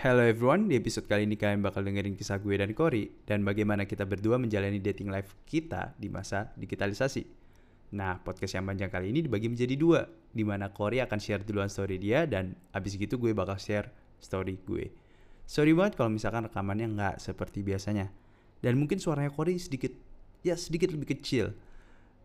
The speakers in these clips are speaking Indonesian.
Hello everyone, di episode kali ini kalian bakal dengerin kisah gue dan Cory dan bagaimana kita berdua menjalani dating life kita di masa digitalisasi. Nah, podcast yang panjang kali ini dibagi menjadi dua, di mana Cory akan share duluan story dia dan abis gitu gue bakal share story gue. Sorry banget kalau misalkan rekamannya nggak seperti biasanya. Dan mungkin suaranya Cory sedikit, ya sedikit lebih kecil.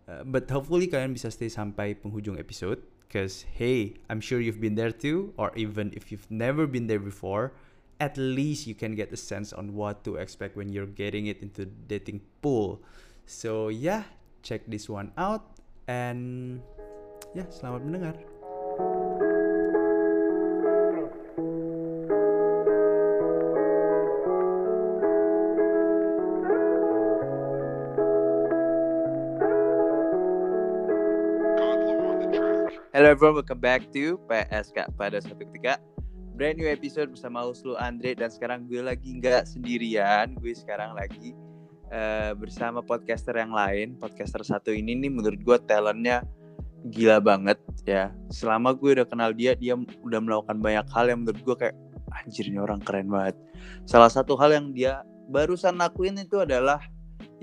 Uh, but hopefully kalian bisa stay sampai penghujung episode. Cause hey, I'm sure you've been there too, or even if you've never been there before, at least you can get a sense on what to expect when you're getting it into dating pool. So yeah, check this one out and yeah, selamat mendengar. Hello everyone, welcome back to PSK pada satu ketika. Brand new episode bersama Uslu Andre dan sekarang gue lagi nggak sendirian. Gue sekarang lagi uh, bersama podcaster yang lain. Podcaster satu ini nih menurut gue talentnya gila banget ya. Selama gue udah kenal dia dia udah melakukan banyak hal yang menurut gue kayak anjir orang keren banget. Salah satu hal yang dia barusan lakuin itu adalah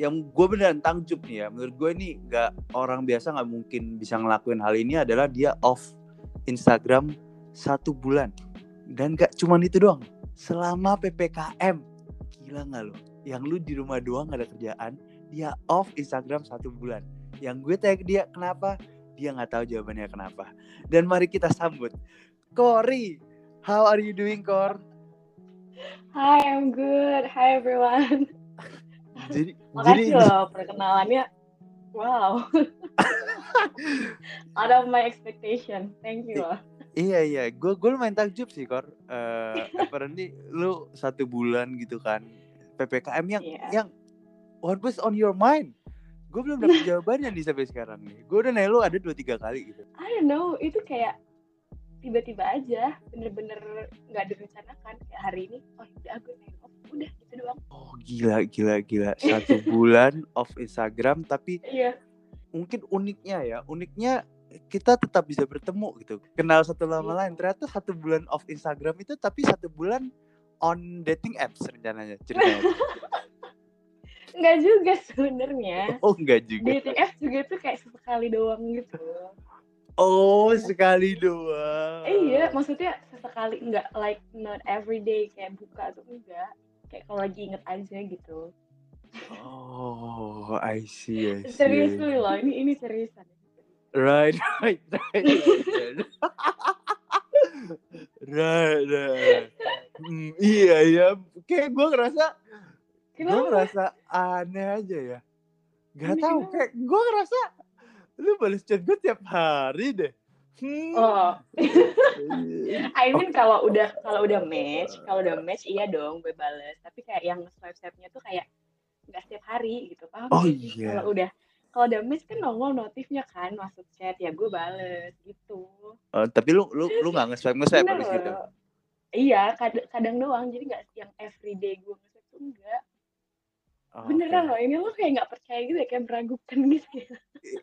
yang gue beneran tangjup nih ya menurut gue ini nggak orang biasa nggak mungkin bisa ngelakuin hal ini adalah dia off Instagram satu bulan dan gak cuman itu doang. Selama PPKM. Gila gak lo? Yang lu di rumah doang gak ada kerjaan. Dia off Instagram satu bulan. Yang gue tanya ke dia kenapa? Dia gak tahu jawabannya kenapa. Dan mari kita sambut. Cory. How are you doing, Kor? Hi, I'm good. Hi, everyone. jadi, Makasih jadi... loh perkenalannya. Wow. Out of my expectation. Thank you loh. Iya iya, gue gue main takjub sih kor. Uh, apparently lu satu bulan gitu kan ppkm yang yeah. yang what was on your mind? Gue belum dapet jawabannya nih sampai sekarang nih. Gue udah nanya lu ada dua tiga kali gitu. I don't know, itu kayak tiba-tiba aja, bener-bener nggak direncanakan kayak hari ini. Oh ya gue udah gitu doang. Oh gila gila gila, satu bulan off Instagram tapi. Iya. Mungkin uniknya ya, uniknya kita tetap bisa bertemu gitu kenal satu sama lain ternyata satu bulan off Instagram itu tapi satu bulan on dating apps rencananya ceritanya Enggak juga sebenarnya. Oh, enggak juga. Dating apps juga tuh kayak sekali doang gitu. Oh, sekali doang. Eh, iya, maksudnya sesekali enggak like not every day kayak buka tuh enggak. Kayak kalau lagi inget aja gitu. Oh, I see, I see. Serius loh, ini ini seriusan. Right, right, right. right, right. Hmm, iya ya, kayak gue ngerasa, gue ngerasa aneh aja ya. Gak tau, kayak gue ngerasa lu balas chat gue tiap hari deh. Hmm. Oh, I mean kalau udah kalau udah match, kalau udah match iya dong gue balas. Tapi kayak yang swipe swipe-nya tuh kayak nggak setiap hari gitu, paham? Oh iya. Kalau udah kalau udah miss kan nongol notifnya kan masuk chat ya gue bales gitu uh, tapi lu lu lu nggak nge-swipe nge-swipe gitu iya kadang, kadang doang jadi nggak yang everyday gue nge-swipe tuh enggak Oh, Beneran okay. loh, ini lo kayak nggak percaya gitu ya, kayak meragukan gitu ya.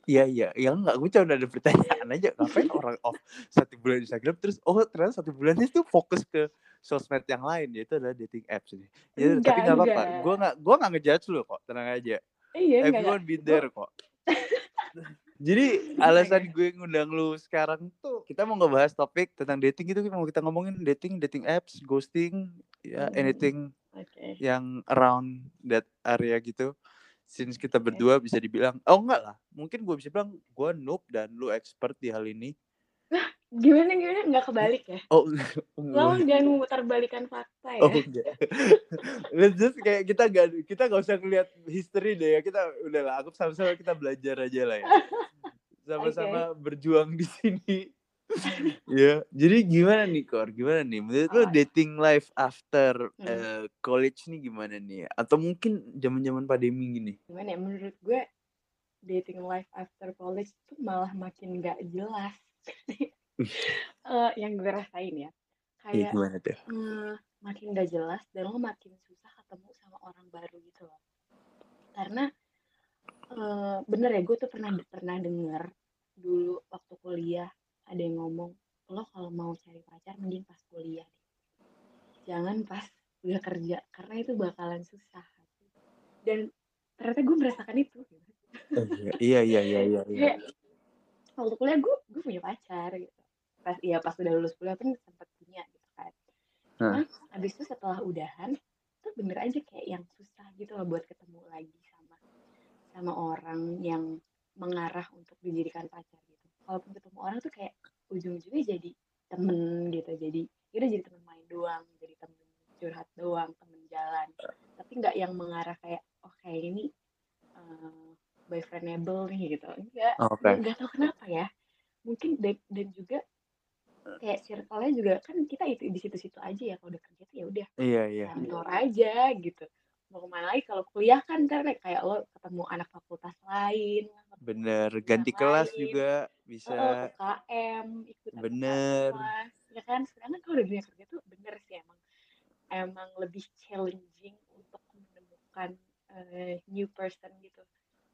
Iya, iya. Ya enggak, gue cuma ada pertanyaan aja. Ngapain orang off satu bulan Instagram, terus oh ternyata satu bulan itu fokus ke sosmed yang lain, yaitu adalah dating apps ini. Ya, enggak, tapi nggak apa-apa. Gue nggak gue nggak ngejudge lo kok, tenang aja. Iya, Everyone be there kok. Jadi alasan gue ngundang lu sekarang tuh kita mau ngebahas topik tentang dating itu mau kita ngomongin dating, dating apps, ghosting, ya hmm. anything okay. yang around that area gitu. Since kita berdua bisa dibilang, oh enggak lah, mungkin gue bisa bilang gue noob dan lu expert di hal ini. Gimana gimana nggak kebalik ya? Oh, lo jangan memutar balikan fakta ya. Oh enggak. just kayak kita nggak kita nggak usah ngeliat history deh ya. Kita udahlah, aku sama-sama kita belajar aja lah ya. Sama-sama okay. berjuang di sini. ya, jadi gimana nih Kor? Gimana nih? Menurut lo dating life after hmm. uh, college nih gimana nih? Atau mungkin zaman-zaman pandemi gini? Gimana ya? Menurut gue dating life after college tuh malah makin gak jelas uh, yang gue rasain ya. Kayak gimana tuh? Uh, makin gak jelas dan lo makin susah ketemu sama orang baru gitu loh. Karena uh, bener ya gue tuh pernah pernah denger dulu waktu kuliah ada yang ngomong lo kalau mau cari pacar mending pas kuliah deh. Jangan pas udah kerja karena itu bakalan susah. Dan ternyata gue merasakan itu. Oh, iya iya iya iya iya. kayak waktu kuliah gue gue punya pacar gitu pas iya pas udah lulus kuliah kan sempat punya gitu kan. Nah habis itu setelah udahan tuh bener aja kayak yang susah gitu loh buat ketemu lagi sama sama orang yang mengarah untuk dijadikan pacar gitu. Walaupun ketemu orang tuh kayak ujung-ujungnya jadi temen gitu jadi ya udah jadi temen main doang jadi temen curhat doang temen jalan. Tapi nggak yang mengarah kayak oh kayak ini eh, boyfriendable nih gitu. Enggak Oke. nggak nggak tahu kenapa ya. Mungkin dan, dan juga kayak circle-nya juga kan kita itu di situ-situ aja ya kalau udah kerja tuh ya udah Iya iya. kantor aja gitu mau ke mana lagi kalau kuliah kan ntar kayak lo ketemu anak fakultas lain Bener. Ganti kelas lain, juga oh, bisa. UKM ikut angkatan Bener. kelas, ya kan sedangkan kalau udah dunia kerja tuh bener sih emang emang lebih challenging untuk menemukan eh, new person gitu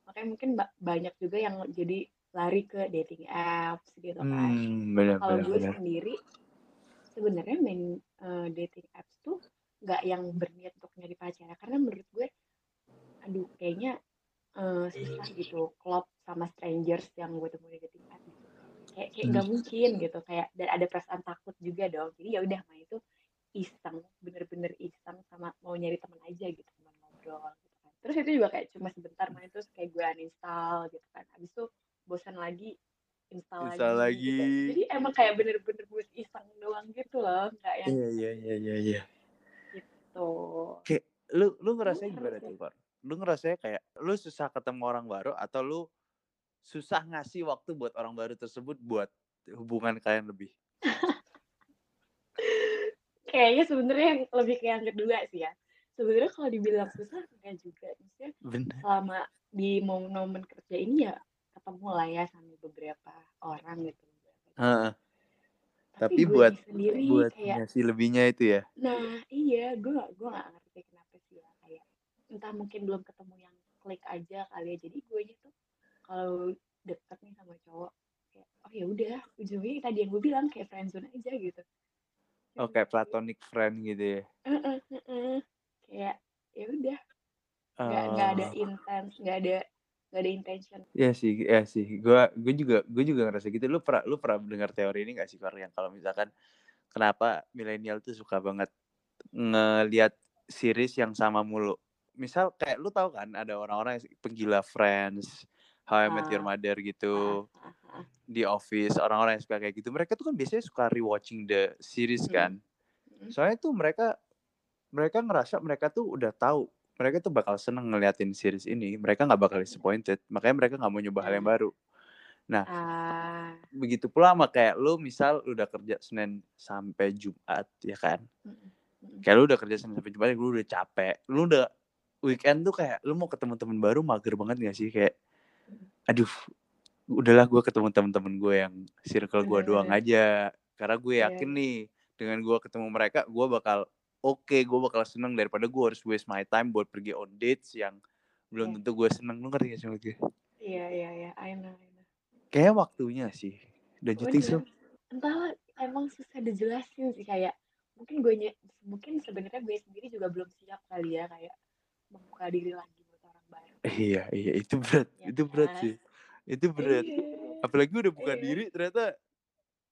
makanya mungkin ba- banyak juga yang jadi lari ke dating apps gitu kan. Hmm, bener kalau bener gue bener. sendiri sebenarnya main eh, dating apps tuh nggak yang berniat untuk nyari pacar karena menurut gue aduh kayaknya eh, susah gitu klop sama strangers yang gue temuin di dating apps gitu. kayak kayak nggak mungkin gitu kayak dan ada perasaan takut juga dong. Jadi ya udah main itu iseng bener-bener iseng sama mau nyari teman aja gitu teman ngobrol gitu kan. Terus itu juga kayak cuma sebentar main terus kayak gue uninstall gitu kan. Abis itu bosan lagi install, Install lagi, gitu. lagi. jadi emang kayak bener-bener buat iseng doang gitu loh nggak yang Iya iya iya iya iya. gitu Lu lu ngerasain Bener gimana sih. tuh, Kor? Lu ngerasain kayak lu susah ketemu orang baru atau lu susah ngasih waktu buat orang baru tersebut buat hubungan kalian lebih? kayaknya sebenarnya yang lebih kayak yang kedua sih ya sebenarnya kalau dibilang susah enggak juga maksudnya Bener. selama di momen-momen kerja ini ya ketemu lah ya sama beberapa orang gitu Heeh. tapi, Tapi buat sendiri buat kayak ngasih lebihnya itu ya. nah iya gue gak gue gak ngerti kenapa sih ya kayak entah mungkin belum ketemu yang klik aja kali ya jadi gue tuh kalau deket nih sama cowok kayak oh ya udah ujungnya tadi yang gue bilang kayak friendzone aja gitu Oke, platonic friend gitu ya. Heeh, heeh. kayak ya udah nggak nggak ada Eh, intens nggak ada nggak ada intention Iya sih, ya sih. Gua gue juga gue juga ngerasa gitu. Lu pernah lu pernah dengar teori ini gak sih? Yang kalau misalkan kenapa milenial tuh suka banget ngelihat series yang sama mulu. Misal kayak lu tahu kan ada orang-orang yang penggila Friends, How I Met Your Ah, Mother gitu, ah, ah, ah. Office, orang-orang yang suka kayak gitu. Mereka tuh kan biasanya suka rewatching the series Hmm. kan. Hmm. Soalnya tuh mereka mereka ngerasa mereka tuh udah tahu mereka tuh bakal seneng ngeliatin series ini. Mereka nggak bakal disappointed. Makanya mereka nggak mau nyoba hal yang baru. Nah, ah, begitu pula sama kayak lu misal lu udah kerja Senin sampai Jumat ya kan. mm, mm, mm. Kayak lu udah kerja Senin sampai Jumat lu udah capek. Lu udah weekend tuh kayak lu mau ketemu teman baru mager banget gak sih kayak aduh udahlah gue ketemu teman-teman gue yang circle gue doang aja karena gue Iya, yakin iya. nih dengan gue ketemu mereka gue bakal oke gue bakal seneng daripada gue harus waste my time buat pergi on dates yang belum Iya. tentu gue seneng lu ngerti gak sih maksud gue Iya, iya, iya. I know, I know. kayaknya waktunya sih you think so Bener. Entahlah, emang susah dijelasin sih kayak mungkin gue mungkin sebenarnya gue sendiri juga belum siap kali ya kayak membuka diri lagi buat orang baru. iya iya itu berat Ya itu berat kan? sih itu berat Iya. apalagi udah buka Iya. diri ternyata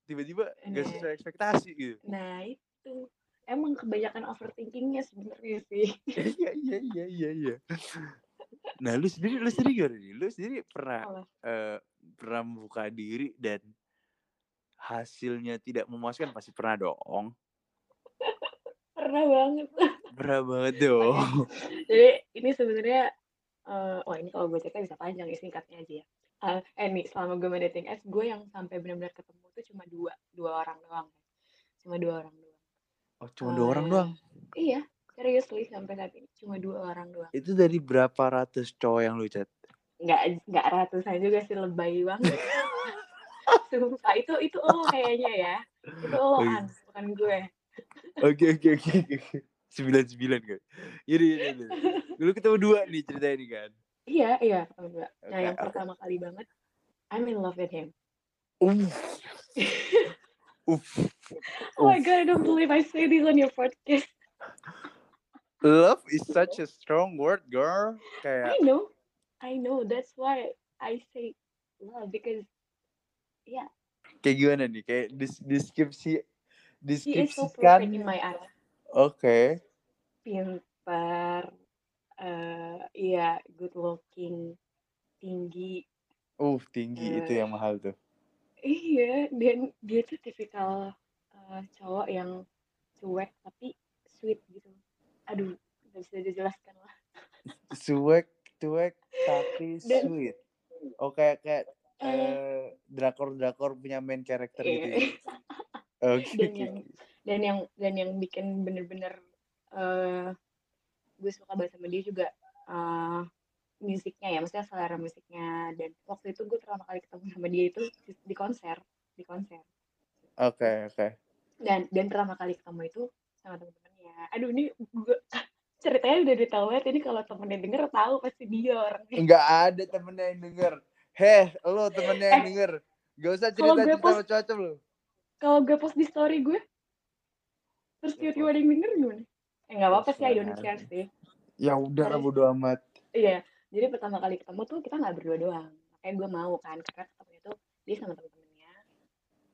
tiba-tiba gak Nah, sesuai ekspektasi gitu nah itu emang kebanyakan overthinkingnya sebenarnya sih. iya iya iya iya iya nah lu sendiri lu sendiri gimana nih lu sendiri pernah Apa? eh, pernah membuka diri dan hasilnya tidak memuaskan pasti pernah dong Pernah banget. pernah banget dong Jadi ini sebenarnya eh wah ini kalau gue cerita bisa panjang ya singkatnya aja ya. Eh, eh nih selama gue main dating apps gue yang sampai benar-benar ketemu tuh cuma dua dua orang doang. Cuma dua orang. Oh cuma dua orang doang iya, seriously sampai saat ini cuma dua orang doang. itu dari berapa ratus cowok yang lu chat Nggak nggak ratusan juga sih lebay banget. Sumpah itu itu lo kayaknya ya. Itu lo oke an, bukan gue. oke oke oke sembilan sembilan kan jadi jadi dulu ketemu dua nih cerita ini kan Iya, iya, ketemu dua. Nah, yang oke pertama kali banget I'm in love with him. uh uff Oh my god, I don't believe I say this on your podcast. Love is such a strong word, girl. Kayak I know, I know. That's why I say love because yeah, kayak gimana nih? Kayak dis deskripsi he is so deskripsikan. in my eyes. Oke. Pintar, eh iya, good looking, tinggi. Uh, tinggi itu Eh, yang mahal tuh. Iya, dan dia tuh tipikal eh, cowok yang cuek tapi sweet gitu. Aduh, nggak bisa dijelaskan lah. Suwek, cuek, tapi Dan sweet. Oh kayak eh, eh drakor-drakor punya main character gitu ya. iya. Oke, dan oke, yang oke. dan yang dan yang bikin bener-bener eh gue suka banget sama dia juga eh musiknya ya, maksudnya selera musiknya. Dan waktu itu gue pertama kali ketemu sama dia itu di, di konser, di konser. Oke, oke. Dan dan pertama kali ketemu itu sama temen-temennya. Aduh ini gue ceritanya udah banget ini kalau temennya denger tahu pasti dia orangnya. Enggak ada temennya yang denger. Heh, lo temennya yang Eh, denger. Gak usah kalau gue cerita-cerita post sama cowok lo. kalau gue post di story gue terus Ya tiba-tiba ada yang denger gimana? Eh nggak apa-apa sih, I don't care Terserah. sih. Ya udah lah bodo amat. iya, jadi pertama kali ketemu tuh kita nggak berdua doang. Makanya gue mau kan karena ketemu itu dia sama temen-temennya.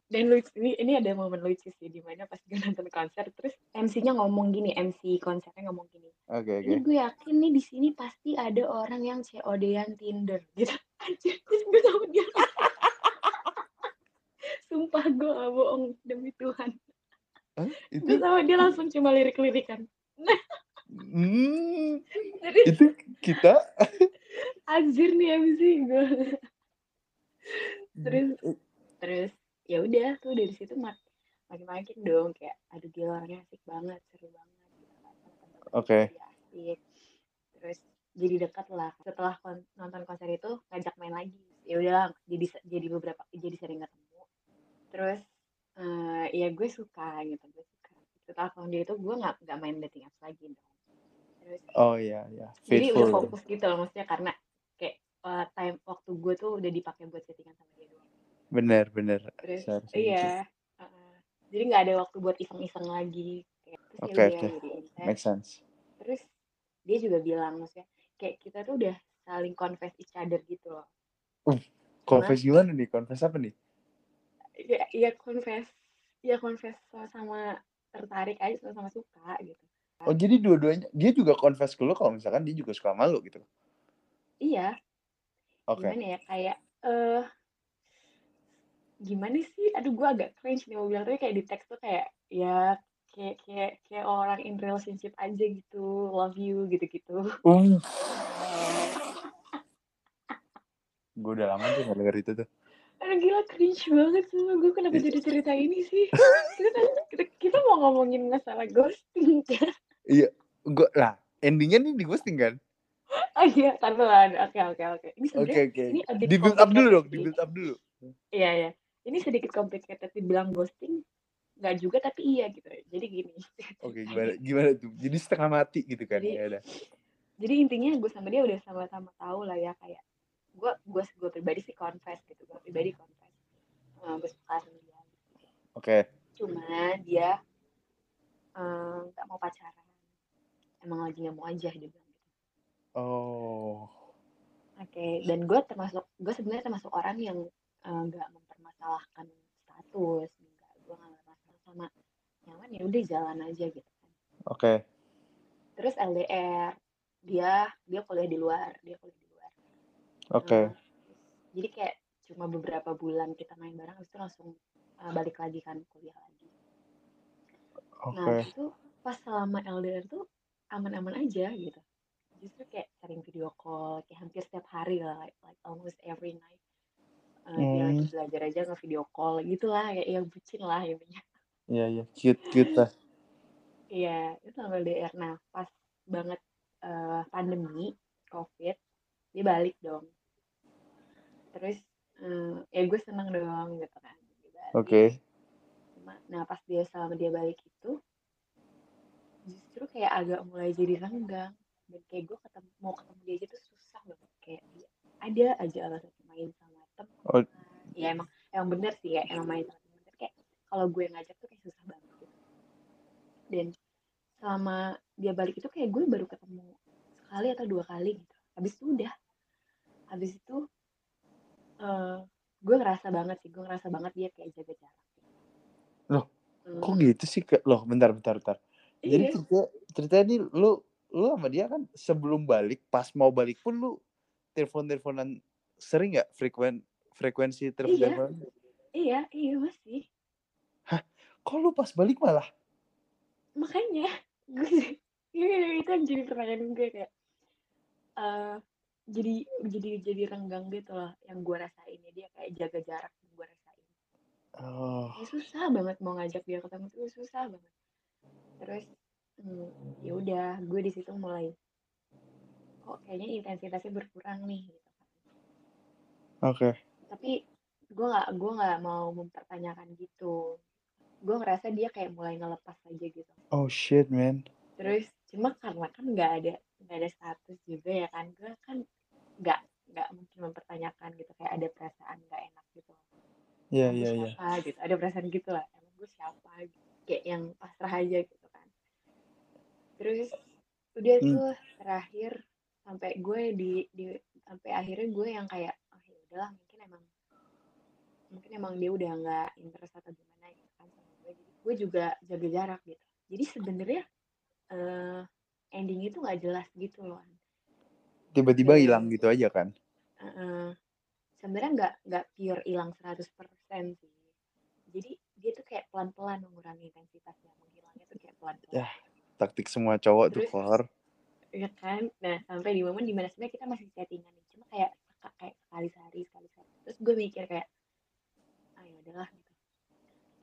Dan lucu ini ini ada momen lucu sih di mana pas gue nonton konser terus MC-nya ngomong gini, MC konsernya ngomong gini. Oke, Ini oke. gue yakin nih di sini pasti ada orang yang COD-an Tinder gitu. Terus gue sama dia. Sumpah gue gak bohong demi Tuhan. Gue Itu sama dia langsung cuma lirik-lirikan. Hmm, jadi itu kita anjir nih MC gue. Hmm, Terus terus ya udah tuh dari situ mak makin-makin dong kayak aduh dia orangnya asik banget, seru banget gitu kan. Oke. dia asik. Terus jadi dekat lah. Setelah kon- nonton konser itu ngajak main lagi. Ya udahlah jadi jadi beberapa jadi sering ketemu. Terus eh ya gue suka gitu, gue suka. Setelah tahun dia itu gue nggak nggak main dating apps lagi dong. Terus Oh iya, iya. jadi udah fokus gitu loh maksudnya karena kayak eh, time waktu gue tuh udah dipakai buat settingan sama dia. Bener, bener. Terus Seharusnya gitu. iya, heeh. jadi nggak ada waktu buat iseng-iseng lagi. Ya Oke, oke. jadi intens. Make sense. Terus dia juga bilang maksudnya kayak kita tuh udah saling confess each other gitu loh. Uh, Cuma confess gimana nih? Confess apa nih? ya, ya confess, ya confess sama tertarik aja sama-sama suka gitu. Oh jadi dua-duanya dia juga confess ke lo kalau misalkan dia juga suka sama lo gitu. Iya, Oke. gimana ya kayak eh gimana sih? Aduh gue agak cringe nih mau bilang tapi kayak di teks tuh kayak ya kayak kayak kayak orang in relationship aja gitu, love you gitu-gitu. Uh, gue udah lama tuh gak denger itu tuh. Aduh gila cringe banget sama gue kenapa jadi cerita ini sih? Kita, kita, kita mau ngomongin masalah ghosting kan? Iya, gue lah endingnya nih di ghosting kan? Oh iya, lah. Oke oke oke. Ini sebenarnya oke. ini a bit Di build up dulu dong, di build up dulu. Iya iya. Ini sedikit complicated dibilang ghosting nggak juga tapi iya gitu. Jadi gini. Oke gimana gimana tuh? Jadi setengah mati gitu kan? Jadi Ya udah. jadi intinya gue sama dia udah sama-sama tahu lah ya kayak gue gue gue pribadi sih confess gitu gue pribadi confess Eh, gue suka sama dia Oke. cuma dia eh, nggak mau pacaran emang lagi nggak mau aja dia bilang gitu Oh. oke dan gue termasuk gue sebenarnya termasuk orang yang eh, nggak mempermasalahkan status nggak gue nggak masalah sama nyaman ya udah jalan aja gitu kan Oke. terus LDR dia dia kuliah di luar dia kuliah di luar Oke. Nah, jadi kayak cuma beberapa bulan kita main bareng habis itu langsung uh, balik lagi kan kuliah lagi nah Oke. habis itu pas selama LDR tuh aman-aman aja gitu justru kayak sering video call kayak hampir setiap hari lah like, like almost every night Uh, dia lagi Hmm. belajar aja nge video call gitulah kayak yang bucin lah intinya Iya iya. Cute cute lah. iya itu sama LDR nah pas banget uh, pandemi covid dia balik dong terus eh, ya gue seneng dong gitu kan Oke. cuma nah pas dia selama dia balik itu justru kayak agak mulai jadi renggang dan kayak gue ketemu mau ketemu dia aja tuh susah banget kayak dia ada aja alasan main sama. Ya emang emang bener sih ya emang main Tapi kayak kalau gue ngajak tuh kayak susah banget gitu. Dan selama dia balik itu kayak gue baru ketemu sekali atau dua kali gitu. Habis itu udah. Habis itu uh, gue ngerasa banget sih gue ngerasa banget dia kayak jaga jarak. Loh hmm. kok gitu sih? Loh bentar bentar bentar. Jadi iya. cerita cerita ini lu lu sama dia kan sebelum balik pas mau balik pun lu telepon teleponan sering nggak frekuen frekuensi telepon iya. iya iya masih. Hah kok lu pas balik malah? Makanya gue itu kan jadi pertanyaan gue kayak uh, jadi jadi jadi renggang gitu loh yang gue rasain. Ya dia kayak jaga jarak yang gue rasain. Oh. ya, susah banget mau ngajak dia ketemu tuh susah banget. Terus hmm, ya udah gue di situ mulai kok kayaknya intensitasnya berkurang nih gitu kan. Oke. okay. Tapi gue nggak gue nggak mau mempertanyakan gitu. Gue ngerasa dia kayak mulai ngelepas aja gitu. Oh shit man. Terus cuma karena kan nggak ada nggak ada status juga ya kan gue kan nggak nggak mungkin mempertanyakan gitu. Kayak ada perasaan nggak enak gitu. Iya iya iya. gitu. Ada perasaan gitu lah. Emang gue siapa gitu. kayak yang pasrah aja gitu kan. Terus udah hmm. tuh terakhir sampai gue di di sampai akhirnya gue yang kayak oh ya udahlah mungkin emang mungkin emang dia udah nggak interest atau gimana gitu kan sama gue. Jadi gue juga jaga jarak gitu. Jadi sebenarnya uh, ending itu nggak jelas gitu loh. Tiba-tiba hilang gitu aja kan? Uh, sebenarnya nggak nggak pure hilang 100% sih. Jadi dia tuh kayak pelan-pelan mengurangi intensitasnya menghilangnya tuh kayak pelan-pelan. Ya taktik semua cowok Terus, tuh kor ya kan? Nah sampai di momen di mana sebenarnya kita masih settingan nih. Cuma kayak kayak sekali sehari sekali sehari terus gue mikir kayak ah ya udahlah gitu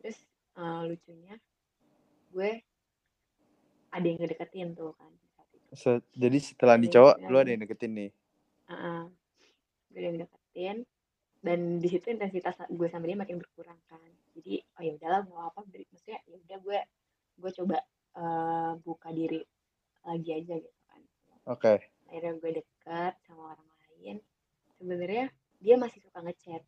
terus uh, lucunya gue ada yang ngedeketin tuh kan So, jadi setelah nih cowok, lu ada yang deketin nih? Uh -uh. Gue ada yang deketin. Dan di situ intensitas gue sama dia makin berkurang kan. Jadi, oh ya udahlah mau apa, maksudnya ya udah gue gue coba uh, buka diri lagi aja gitu kan. Oke. Okay. Akhirnya gue deket sama orang lain. Sebenarnya dia masih suka ngechat.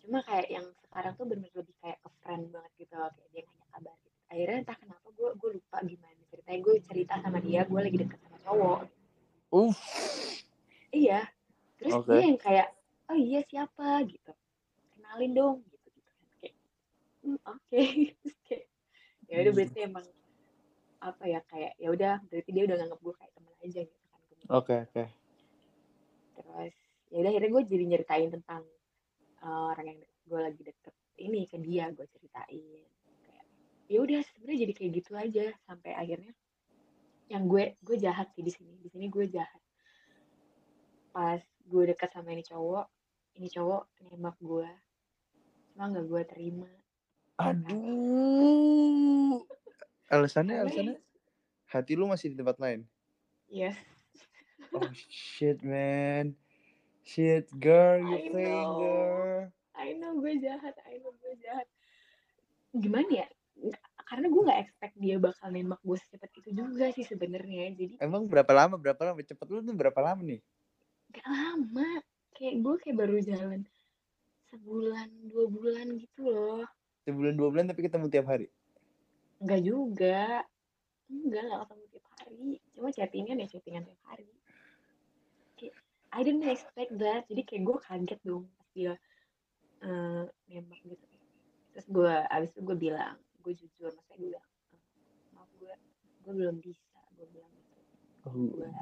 Cuma kayak yang sekarang tuh bener-bener lebih kayak ke friend banget gitu, kayak dia nanya kabar gitu. Akhirnya entah kenapa gue gue lupa gimana ceritanya gue cerita sama dia, gue lagi deket cowok uh iya terus okay. dia yang kayak oh iya siapa gitu kenalin dong gitu gitu kan kayak hmm, oke okay. terus kayak ya udah berarti hmm. emang apa ya kayak ya udah berarti dia udah nganggap gue kayak teman aja gitu kan oke okay, oke okay. terus ya udah akhirnya gue jadi nyeritain tentang uh, orang yang gue lagi deket ini ke dia gue ceritain. Kayak ya udah sebenarnya jadi kayak gitu aja sampai akhirnya yang gue gue jahat sih di sini. Di sini gue jahat. Pas gue dekat sama ini cowok ini cowok nembak gue. Cuma nggak gue terima. Aduh. Alasannya alasannya? Hati lu masih di tempat lain? Yes oh shit man shit girl you playing girl. I know gue jahat I know gue jahat. Gimana ya? Karena gue nggak expect dia bakal nembak gue secepat itu juga sih sebenarnya. Jadi emang berapa lama berapa lama? Cepet lu tuh berapa lama nih? Gak lama. Kayak gue kayak baru jalan sebulan dua bulan gitu loh. Sebulan dua bulan tapi ketemu tiap hari? Enggak juga. Enggak nggak ketemu tiap hari. Cuma chattingan ya chattingan tiap hari I didn't expect that. Jadi kayak gue kaget dong pas dia uh, nembak gitu. Terus gue abis itu gue bilang gue jujur maksudnya gue bilang maaf gue gue belum bisa gue bilang gitu.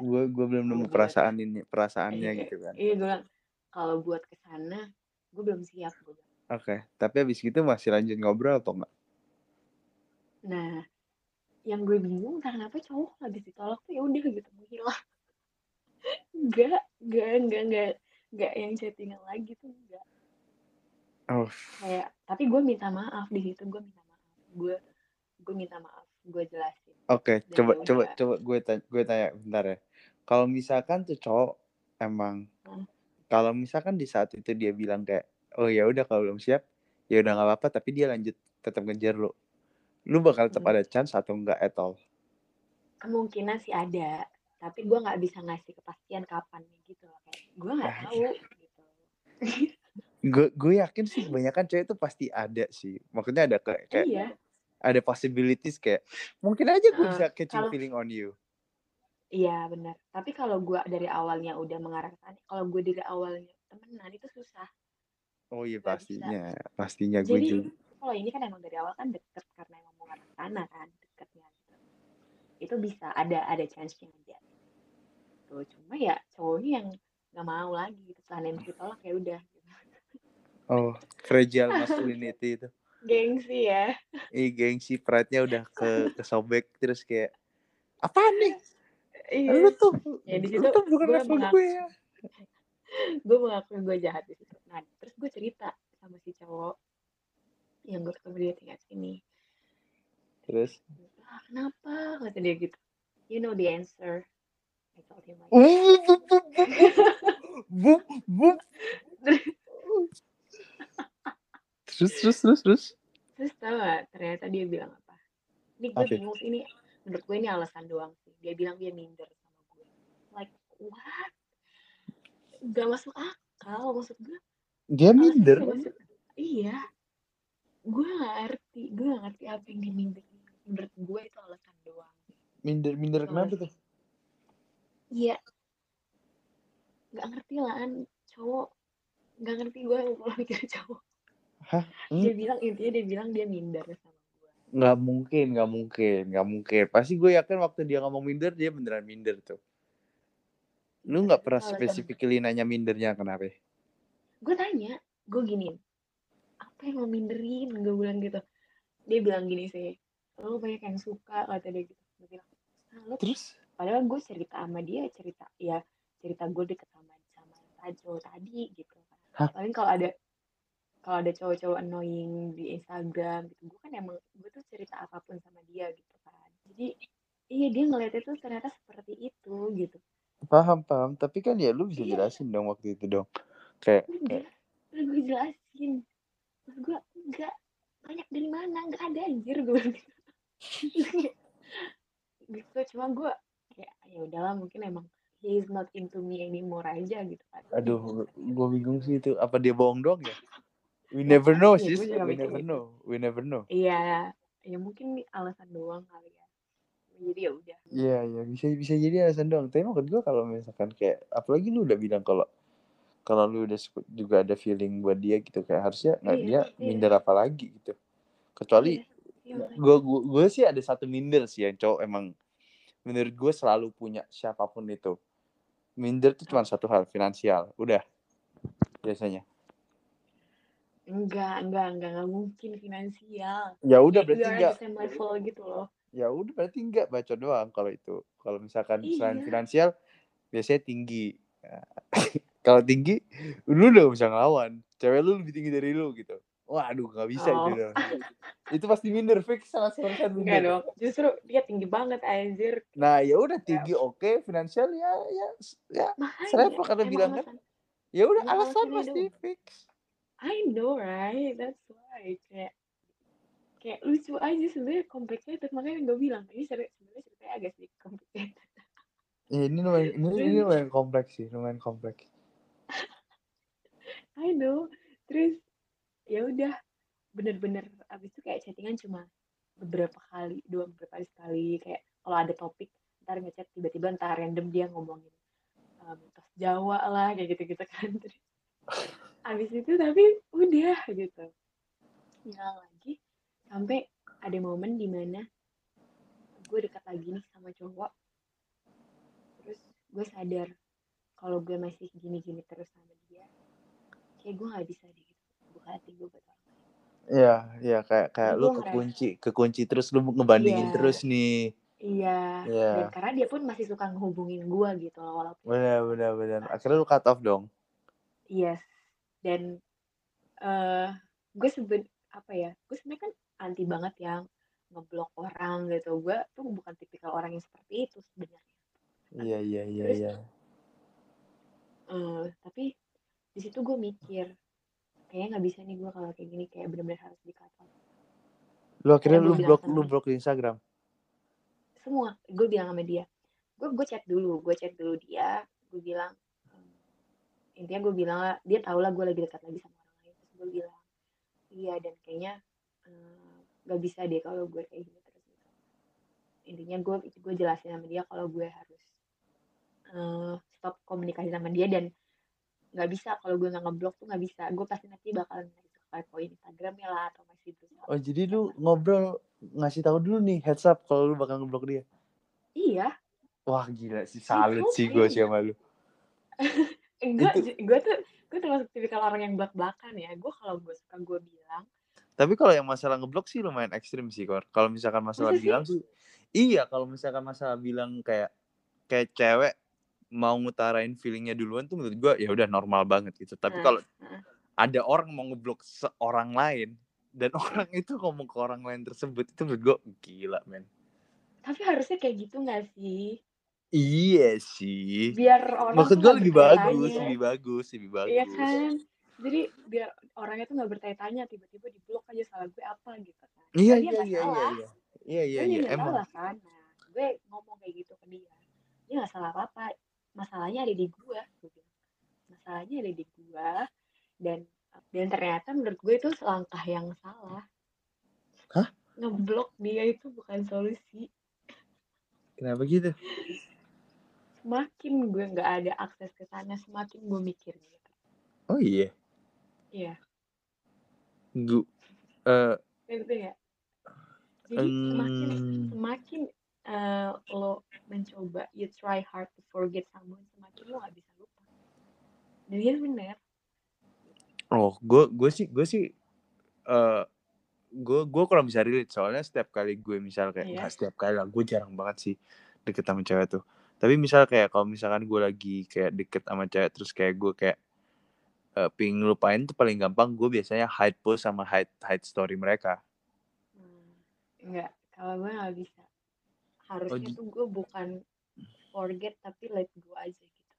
Gue gue belum nemu perasaan ini perasaannya iya, gitu kan? iya gue bilang kalau buat ke sana gue belum siap gue oke okay. tapi abis itu masih lanjut ngobrol atau enggak? Nah yang gue bingung entah kenapa cowok habis ditolak tuh ya udah gitu menghilang enggak enggak enggak enggak enggak yang chattingan lagi tuh enggak oh. kayak tapi gue minta maaf di situ gue minta gue gue minta maaf gue jelasin. Oke okay, coba coba coba gue tanya gue tanya bentar ya. Kalau misalkan tuh cowok emang hmm. kalau misalkan di saat itu dia bilang kayak oh ya udah kalau belum siap ya udah nggak apa-apa tapi dia lanjut tetap ngejar lo lu bakal tetap hmm. ada chance atau enggak at all? Kemungkinan sih ada tapi gue nggak bisa ngasih kepastian kapan gitu loh. Kayak gue nggak ah, tahu iya. gitu. Gue gue yakin sih kebanyakan cewek itu pasti ada sih. Maksudnya ada kayak, kayak iya. ada possibilities kayak mungkin aja gue Uh, bisa catching kalau- feeling on you. Iya benar tapi kalau gue dari awalnya udah mengarah ke sana kalau gue dari awalnya temenan itu susah. Oh iya Nggak bisa. pastinya pastinya gue jadi juga kalau ini kan emang dari awal kan deket karena emang mau ke sana kan deketnya gitu. itu bisa ada ada chance-nya aja tuh cuma ya cowoknya yang nggak mau lagi gitu. Setelah name ditolak ya udah gitu. oh fragile masculinity itu. Gengsi ya. Ih, gengsi. Pride-nya udah ke kesobek terus kayak apa nih? Iya. Lu tuh Ya, di lu situ tuh bukan gue level gue ya. Gue mengakui gue jahat di situ. Nah terus gue cerita sama si cowok yang gue ketemu di dating apps ini. Terus ah kenapa? Kata dia gitu. You know the answer I told him like Bum, bum. terus terus terus terus. Terus tau gak ternyata dia bilang apa? Ini gue Oke. bingung sih ini menurut gue ini alasan doang sih. Dia bilang dia minder sama gue like what? Gak masuk akal maksud gue dia minder? gak masuk iya. Gue gak ngerti gue gak ngerti apa yang diminderin menurut gue itu alasan doang. Minder minder kenapa tuh iya. Nggak ngerti lah kan cowok nggak ngerti gue kalau mikir cowok. Hah? Hmm. dia bilang intinya dia bilang dia minder sama gue nggak mungkin nggak mungkin nggak mungkin. Pasti gue yakin waktu dia ngomong minder dia beneran minder tuh. Lu nggak pernah Alasan- spesifikly nanya mindernya kenapa? Gue tanya gue giniin apa yang lo minderin? Gue bilang gitu. Dia bilang gini sih lo banyak yang suka kata dia gitu. Gue bilang nah, lo terus padahal gue cerita sama dia cerita ya cerita gue deket sama sama Tajo tadi gitu kan. Paling kalau ada kalau ada cowok-cowok annoying di Instagram gitu gue kan emang gue tuh cerita apa pun sama dia gitu kan. Jadi iya dia ngeliatnya tuh ternyata seperti itu gitu. Paham paham. Tapi kan ya lu bisa Iya. jelasin dong waktu itu dong. Kayak enggak terus gue jelasin. Terus gue enggak banyak dari mana? Enggak ada anjir gue gitu. Cuma gue kayak ya udahlah mungkin emang he is not into me anymore aja gitu kan aduh gue bingung sih itu apa dia bohong doang ya we Ya, never know iya, sih gue we never gitu. know we never know iya ya mungkin alasan doang kali ya jadi ya udah Iya iya bisa bisa jadi alasan doang. Tapi maksud gue kalau misalkan kayak apalagi lu udah bilang kalau kalau lu udah juga ada feeling buat dia gitu kayak harusnya nggak Iya, dia iya. minder apa lagi gitu. Kecuali Iya, makanya. gue gue gue sih ada satu minder sih yang cowok emang menurut gue selalu punya siapa pun itu. Minder tuh cuma satu hal finansial. Udah biasanya. enggak enggak enggak enggak mungkin finansial Ya udah berarti enggak. level gitu loh Ya udah berarti enggak baca doang kalau itu. Kalau misalkan selain Iya. finansial biasanya tinggi. Ya. kalau tinggi lu udah bisa ngelawan. Cewek lu lebih tinggi dari lu gitu. Waduh nggak bisa Oh. itu itu pasti minder fix 100% enggak minder. dong justru dia tinggi banget anjir Nah ya udah tinggi oke finansial ya ya ya Serempet karena emang bilang kan. ya udah alasan pasti fix. I know right that's why kayak kayak lucu aja sebenarnya complicated makanya gue bilang ini sebenarnya ceritanya agak sedikit complicated Ya, ini lumayan ini, ini lumayan kompleks sih lumayan kompleks. I know terus ya udah bener-bener abis itu kayak chattingan cuma beberapa kali dua beberapa kali sekali kayak kalau ada topik ntar ngechat tiba-tiba ntar random dia ngomongin um, Jawa lah kayak gitu-gitu kan. Terus abis itu tapi udah gitu. Hilang lagi sampai ada momen di mana gue dekat lagi nih sama cowok. Terus gue sadar kalau gue masih gini-gini terus sama dia kayak gue nggak bisa deh hati gue buat orang lain Iya iya kayak kayak lu gua ngerasa- kekunci kekunci terus lu ngebandingin Iya. terus nih. iya Iya. dan karena dia pun masih suka ngehubungin gue gitu loh walaupun Benar benar benar. Akhirnya lu cut off dong. yes dan eh gue seben apa ya gue sebenarnya kan anti banget yang ngeblok orang gitu gue tuh bukan tipikal orang yang seperti itu sebenarnya Iya iya iya iya. Eh, tapi di situ gue mikir kayaknya nggak bisa nih gue kalau kayak gini kayak bener-bener harus di cut off Lu akhirnya lu blok lu blok di Instagram. semua gue bilang sama dia. Gue gue chat dulu gue chat dulu dia gue bilang hmm, intinya gue bilang lah dia tau lah gue lagi dekat lagi sama orang gue bilang iya dan kayaknya eh, nggak bisa deh kalau gue kayak gini terus. Gitu intinya gue gue jelasin sama dia kalau gue harus eh, stop komunikasi sama dia dan nggak bisa kalau gue nggak ngeblok tuh nggak bisa. Gue pasti nanti bakalan poin Instagramnya lah atau masih berusaha Oh jadi lu ngobrol ngasih tahu dulu nih heads up kalau lu bakal ngeblok dia. iya. Wah gila sih salut sih gue sih sama lu. gue Itu- gue tuh gue termasuk tipikal orang yang belak belakan ya. Gue kalau gue suka gue bilang. Tapi kalau yang masalah ngeblok sih lumayan ekstrim sih Kor. Kalau misalkan masalah Masa bilang sih iya kalau misalkan masalah bilang kayak kayak cewek mau ngutarain feelingnya duluan tuh menurut gue ya udah normal banget gitu. Tapi Nah, kalau nah. ada orang mau ngeblok seorang lain dan orang itu ngomong ke orang lain tersebut itu menurut gue gila men. tapi harusnya kayak gitu nggak sih Iya sih. biar orang Maksud gue lebih bagus, lebih bagus, lebih bagus. Iya kan jadi biar orangnya tuh nggak bertanya-tanya tiba-tiba di blok aja salah gue apa gitu kan Iya Kan iya nggak iya iya salah. iya. Iya iya Dia iya nggak emang. salah kan nah gue ngomong kayak gitu ke dia dia nggak salah apa apa masalahnya ada di gue gue bilang. masalahnya ada di gue dan dan ternyata menurut gue itu selangkah yang salah Hah? ngeblok dia itu bukan solusi Kenapa gitu? semakin gue nggak ada akses ke sana semakin gue mikir gitu Oh iya. iya Gu eh ngerti nggak jadi semakin em, semakin eh, lo mencoba you try hard to forget someone semakin lo gak bisa lupa. Dan itu bener oh, gue gue sih gue sih eh gue gue kurang bisa relate. Soalnya setiap kali gue misal kayak Iya. nggak setiap kali lah gue jarang banget sih deket sama cewek tuh. Tapi misal kayak kalau misalkan gue lagi kayak deket sama cewek terus kayak gue kayak eh pingin lupain tuh paling gampang gue biasanya hide post sama hide hide story mereka. Hmm, enggak kalau gue gak bisa harusnya gi- tuh gue bukan forget tapi let go aja gitu.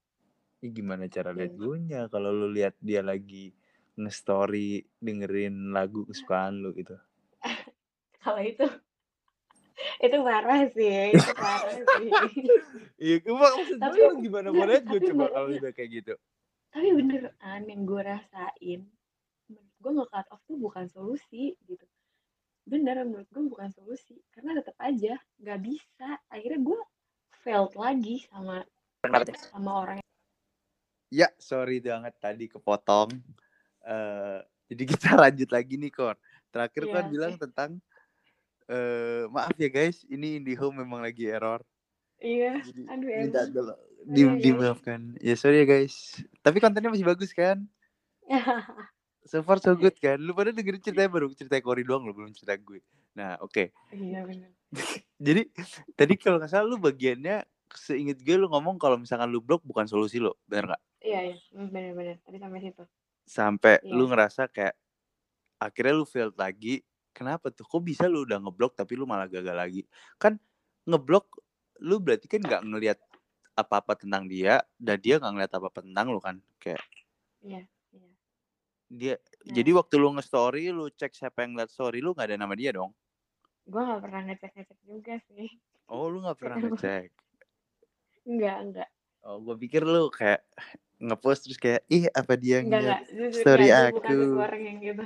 Ini gimana cara Dan- gue nya kalau lu lihat dia lagi nge-story dengerin lagu kesukaan lu gitu. Kalau itu itu parah sih itu parah sih. Iya Tapi- gimana mau tapi coba kalau udah kayak gitu? Tapi beneran yang gue rasain gue nge-cut off tuh bukan solusi gitu bener menurut gue bukan solusi karena tetap aja nggak bisa akhirnya gue failed lagi sama sama orang Ya, sorry banget tadi kepotong. eh jadi kita lanjut lagi nih, Kor. Terakhir Iya, kan bilang tentang eh maaf ya guys, ini IndiHome memang lagi error. iya Jadi aduh minta Iya, di, dimaafkan. Ya sorry ya guys. Tapi kontennya masih bagus kan? So far so good kan? Lu pada dengerin ceritanya baru cerita Kori doang lu belum cerita gue. Nah, oke. iya bener Jadi tadi kalau nggak salah lu bagiannya seinget gue lu ngomong kalau misalkan lu blok bukan solusi lo, bener nggak? iya iya bener bener tadi sampai situ sampai Iya. lu ngerasa kayak akhirnya lu failed lagi kenapa tuh kok bisa lu udah ngeblok tapi lu malah gagal lagi kan ngeblok lu berarti kan nggak ngelihat apa-apa tentang dia dan dia nggak ngeliat apa-apa tentang lu kan kayak iya dia Nah. jadi waktu lu nge-story lu cek siapa yang liat story lu nggak ada nama dia dong? Gue nggak pernah ngecek ngecek juga sih. Oh lu nggak pernah ngecek? Enggak enggak oh gue pikir lu kayak ngepost terus kayak ih apa dia enggak enggak jujur story enggak, bukan aku. tipe orang yang gitu.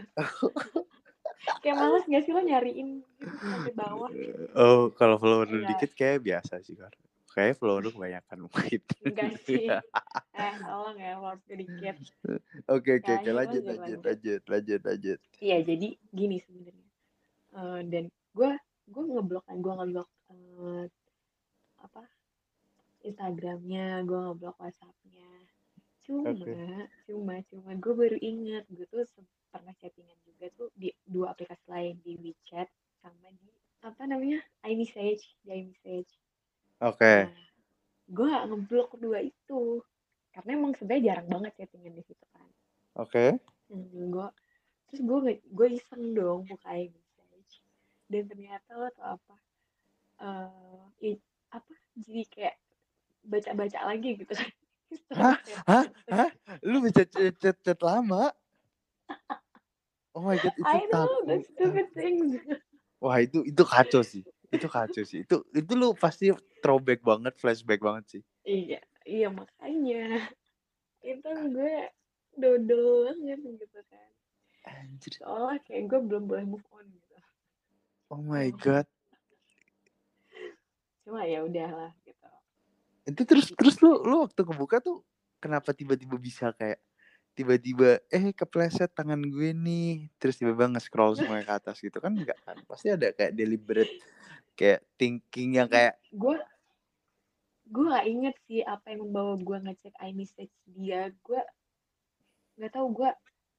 Kayak males gak sih lo nyariin gitu sampai bawah. Oh kalau follower lu Iya. dikit kayak biasa sih kan kayak follower lu kebanyakan mungkin enggak sih. eh tolong ya sedikit. Oke oke oke Kayaknya lanjut lanjut, lanjut lanjut. lanjut iya jadi gini sebenarnya. Eh, dan gue gue ngeblok kan gue ngeblok eh, apa Instagramnya gue ngeblok WhatsAppnya. Cuma Oke. cuma cuma gue baru inget gue tuh pernah chattingan juga tuh di dua aplikasi lain di WeChat sama di apa namanya iMessage di iMessage Oke. Nah, gue ngeblok kedua itu karena emang sebenarnya jarang banget chattingan di situ kan Oke. hmm, gue terus gue gue iseng dong buka iMessage dan ternyata lo tau apa eh i- apa jadi kayak baca-baca lagi gitu kan Hah? Hah? Hah? Lu bisa chat chat, chat lama? Oh my god itu I know the stupid things Wah itu itu kacau sih. Itu kacau sih. Itu itu lu pasti throwback banget, flashback banget sih. iya iya makanya itu gue dodol banget gitu kan Anjir. Soalnya kayak gue belum boleh move on gitu. Oh my god. Cuma ya udahlah gitu. Itu terus terus lu lu waktu kebuka tuh kenapa tiba-tiba bisa kayak tiba-tiba eh kepleset tangan gue nih terus tiba-tiba nge-scroll semuanya ke atas gitu kan enggak kan pasti ada kayak deliberate kayak thinking yang kayak Gue gue gak inget sih apa yang membawa gue ngecek iMessage dia. Gue nggak tahu gue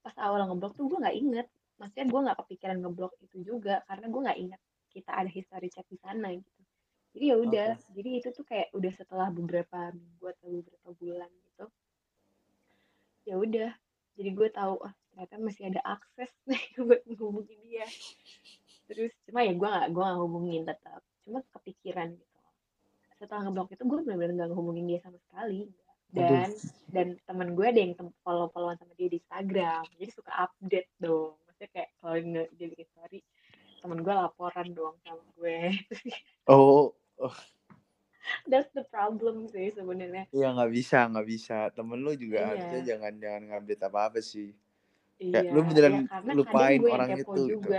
pas awal ngeblok tuh gue nggak inget. Maksudnya gue nggak kepikiran ngeblok itu juga karena gue nggak inget kita ada history chat di sana gitu. Jadi ya udah, jadi itu tuh kayak udah setelah beberapa minggu atau beberapa bulan gitu. Ya udah, jadi gue tahu oh ternyata masih ada akses nih buat menghubungi dia. Terus cuma ya gue gak gue gak hubungin tetap. Cuma kepikiran gitu. Setelah ngeblok itu gue benar-benar gak ngehubungin dia sama sekali. Dan dan teman gue ada yang tem- follow-followan sama dia di Instagram. Jadi suka update dong. Maksudnya kayak kalau dia bikin story, temen gue laporan dong sama gue. oh That's the problem sih sebenarnya. ya nggak bisa nggak bisa temen lu juga Iya. harusnya jangan jangan ngupdate apa apa sih Iya. Kayak lu beneran ya karena lupain orang itu, gitu.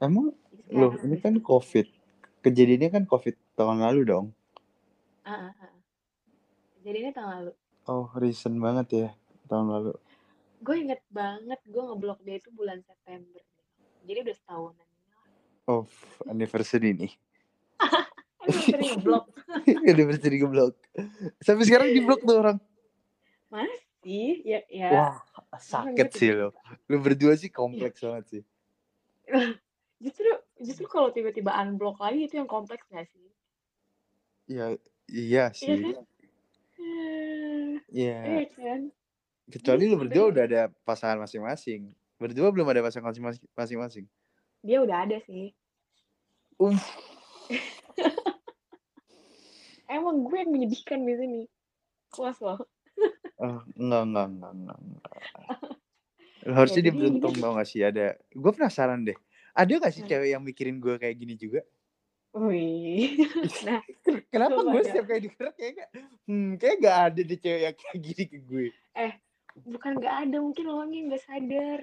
Emang Jadi Loh, ini kan COVID. Kejadiannya kan COVID tahun lalu dong. Ah, ah, ah. Jadi ini tahun lalu. Oh, recent banget ya tahun lalu. Gue inget banget gue ngeblok dia itu bulan September. Jadi udah setahunan. Oh, anniversary nih. Sering ngeblok. anniversary geblok. Sampai sekarang di blok tuh orang. Masih, ya, ya. Wah, sakit gue sih lo. Lu berdua sih kompleks banget sih. Justru, justru kalau tiba-tiba unblock lagi itu yang kompleks gak sih? Iya, iya Iya sih. kan? Eh, Iya. Iya kan? Kecuali lu berdua udah ada pasangan masing-masing. Berdua belum ada pasangan masing- masing-masing. Dia udah ada sih. Uff. Emang gue yang menyedihkan di sini. Puas loh. Oh, enggak, enggak, enggak, enggak, Harusnya Ya, dia beruntung tau gak sih ada. Gue penasaran deh. Ada gak sih Hmm. cewek yang mikirin gue kayak gini juga? Wih. Nah, Kenapa gue setiap kayak denger kayak gak, hmm, kayak gak ada deh cewek yang kayak gini ke gue. bukan nggak ada, mungkin lo nya nggak sadar.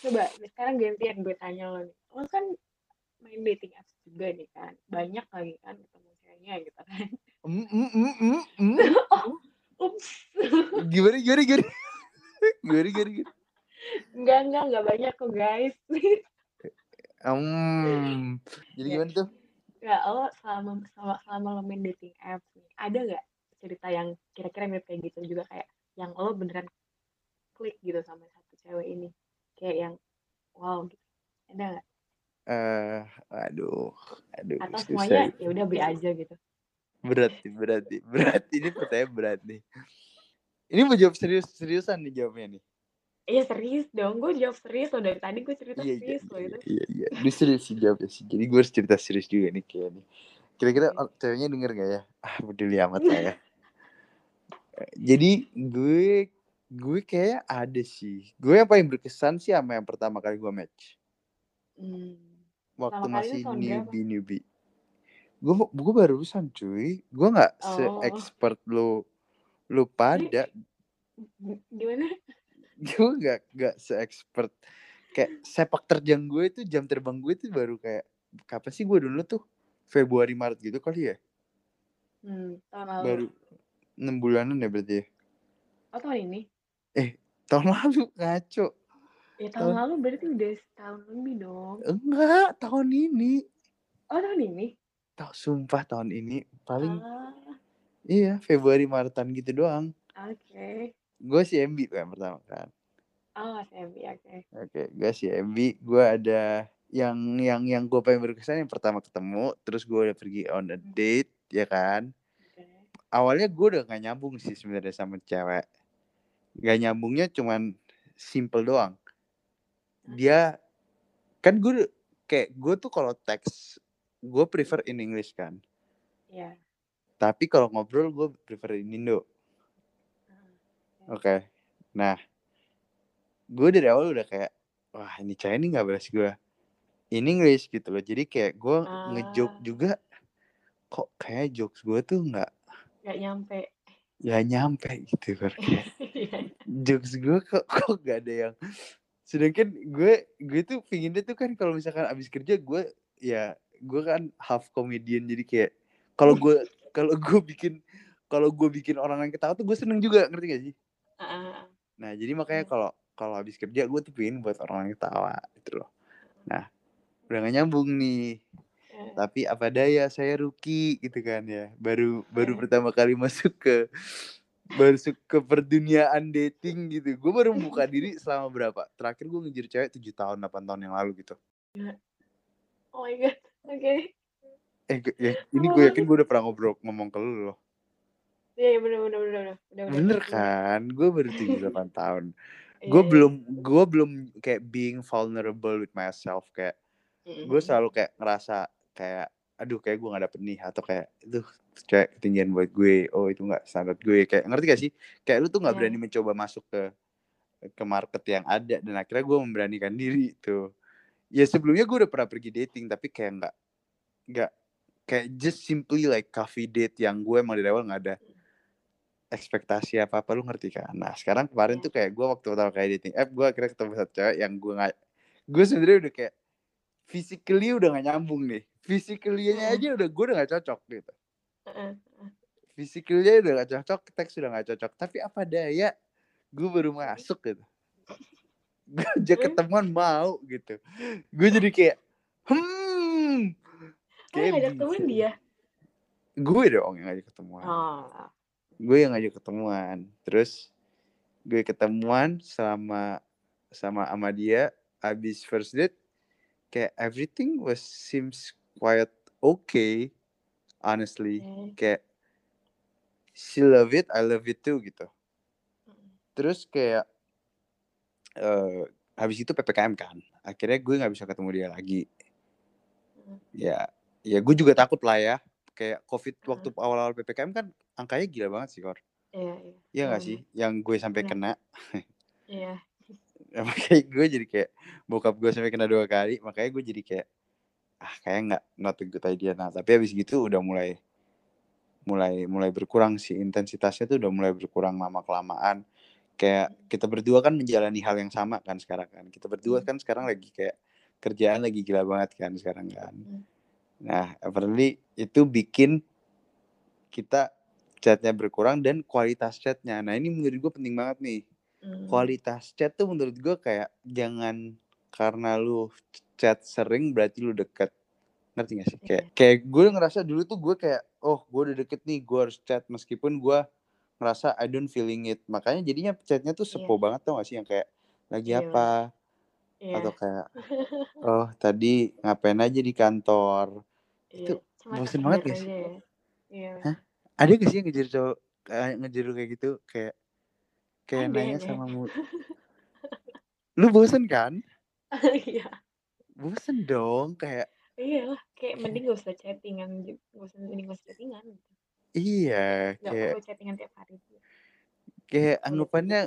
Coba, sekarang gantian gue tanya lo nih. Lo kan main dating apps juga nih kan. Banyak lagi kan ketemu ceweknya gitu kan. Mm, mm, mm, mm, mm. Ups. Gimana, gimana, gimana? Gimana, gimana, gimana? Enggak, enggak, enggak banyak kok guys. Hmm. Jadi Ya. gimana tuh? Ya, lo selama, selama, selama lo main dating apps nih, ada nggak cerita yang kira-kira mirip kayak gitu juga kayak yang lo beneran klik gitu sama satu cewek ini? Kayak yang wow gitu. Ada nggak? Eh, aduh, aduh, Atau susah. semuanya ya udah beli aja gitu. Berat nih, berat nih, berat. Ini pertanyaan berat nih. Ini mau jawab serius, seriusan nih jawabnya nih. Iya serius dong, gue jawab serius loh dari tadi gue cerita Iya, iya, serius loh iya, itu. iya, iya. Ini serius sih jawabnya sih. Jadi gue harus cerita serius juga nih kayak nih. Kira-kira oh, ceweknya denger gak ya? Ah, peduli amat lah ya. Eh, Jadi gue gue kayak ada sih. Gue yang paling berkesan sih sama yang pertama kali gue match. Hmm. Waktu masih newbie newbie. Gue gue barusan cuy. Gue nggak Oh. se-expert lo lo pada. Gimana? Gue nggak nggak se-expert kayak sepak terjang gue itu jam terbang gue itu baru kayak kapan sih gue dulu tuh Februari Maret gitu kali ya Hmm, tahun lalu. baru enam bulanan ya berarti ya. Oh tahun ini? tahun lalu ngaco Ya tahun Tahun- lalu berarti udah setahun lebih dong. enggak tahun ini Oh tahun ini? tahu sumpah tahun ini paling Ah, iya Februari Maretan gitu doang oke. Gue si MB tuh yang pertama kan. Oh SMB, oke. oke gue si MB gue ada yang yang yang gue paling berkesan yang pertama ketemu terus gue udah pergi on a date ya kan. Oke. awalnya gue udah gak nyambung sih sebenarnya sama cewek. Gak nyambungnya cuman simple doang. Dia kan gue kayak gue tuh kalau teks gue prefer in English kan. Iya. tapi kalau ngobrol gue prefer in Indo oke nah gue dari awal udah kayak wah ini cewek ini nggak balas gue in English gitu loh jadi kayak gue Ah. juga kok kayak jokes gue tuh nggak Gak nyampe. ya nyampe gitu kayak Iya. jokes gue kok kok gak ada yang sedangkan gue gue tuh pinginnya tuh kan kalau misalkan abis kerja gue ya gue kan half comedian jadi kayak kalau gue kalau gue bikin kalau gue bikin orang yang ketawa tuh gue seneng juga ngerti gak sih Ah, nah jadi makanya Iya. kalau kalau habis kerja gue tuh pengen buat orang yang ketawa gitu loh. Nah udah gak nyambung nih. Eh, tapi apa daya saya rookie gitu kan ya. Baru baru Eh. pertama kali masuk ke masuk ke perduniaan dating gitu. Gue baru membuka diri selama berapa? Terakhir gue ngejar cewek 7 tahun 8 tahun yang lalu gitu. Oh my god. Oke. eh gue- ya, ini gue yakin gue udah pernah ngobrol ngomong ke lu loh Iya, iya bener bener bener bener. Bener udah. kan gue baru 7 8 tahun Iya, gue iya. belum gue belum kayak being vulnerable with myself kayak Mm-mm. gue selalu kayak ngerasa kayak aduh kayak gue gak dapet nih atau kayak itu kayak ketinggian buat gue oh itu nggak standar gue kayak ngerti gak sih kayak lu tuh nggak Iya. berani mencoba masuk ke ke market yang ada dan akhirnya gue memberanikan diri tuh ya sebelumnya gue udah pernah pergi dating tapi kayak nggak nggak kayak just simply like coffee date yang gue emang dari awal nggak ada ekspektasi apa apa lu ngerti kan? Nah sekarang kemarin Iya. tuh kayak gue waktu pertama kali dating app gue akhirnya ketemu satu cewek yang gue nggak gue sebenarnya udah kayak physically udah gak nyambung nih. Physically-nya aja udah gue udah gak cocok gitu. Physically-nya udah gak cocok teks udah gak cocok tapi apa daya gue baru masuk gitu. Gue aja Terus? ketemuan mau gitu. Gue jadi kayak hmm Oh, yang ngajak temen dia. gue dong yang ngajak ketemuan. Oh. Gue yang ngajak ketemuan terus gue ketemuan sama sama sama dia abis first date kayak everything was seems quite okay honestly Oke. kayak she love it I love it too gitu Mm. terus kayak eh habis itu ppkm kan akhirnya gue nggak bisa ketemu dia lagi Mm. ya ya gue juga takut lah ya kayak covid Ah. waktu awal-awal ppkm kan angkanya gila banget sih kor Iya, iya. Iya gak Bener. sih yang gue sampai Bener. kena Iya. Ya, makanya gue jadi kayak bokap gue sampai kena dua kali makanya gue jadi kayak ah kayak nggak not a good idea nah tapi habis gitu udah mulai mulai mulai berkurang sih intensitasnya tuh udah mulai berkurang lama kelamaan kayak kita berdua kan menjalani hal yang sama kan sekarang kan kita berdua Hmm. kan sekarang lagi kayak kerjaan lagi gila banget kan sekarang kan Hmm. Nah apparently itu bikin kita chatnya berkurang dan kualitas chatnya nah ini menurut gue penting banget nih Hmm. kualitas chat tuh menurut gue kayak jangan karena lu chat sering berarti lu deket ngerti gak sih Iya. kayak kayak gue ngerasa dulu tuh gue kayak oh gue udah deket nih gue harus chat meskipun gue ngerasa I don't feeling it makanya jadinya chatnya tuh sepo Iya. banget tau gak sih yang kayak lagi Iya, apa Iya. atau kayak oh tadi ngapain aja di kantor. Itu Cuma bosen banget gak sih? ya. Iya. Hah? ada gak sih yang ngejar cowok kayak ngejar kayak gitu kayak kayak Ada, nanya ada. sama mu lu bosen kan Iya. bosen dong kayak Iya lah, kayak mending gak usah chattingan, gak usah mending gak usah chattingan. gitu. iya Gak kayak perlu chattingan tiap hari. kayak Kalau anggapannya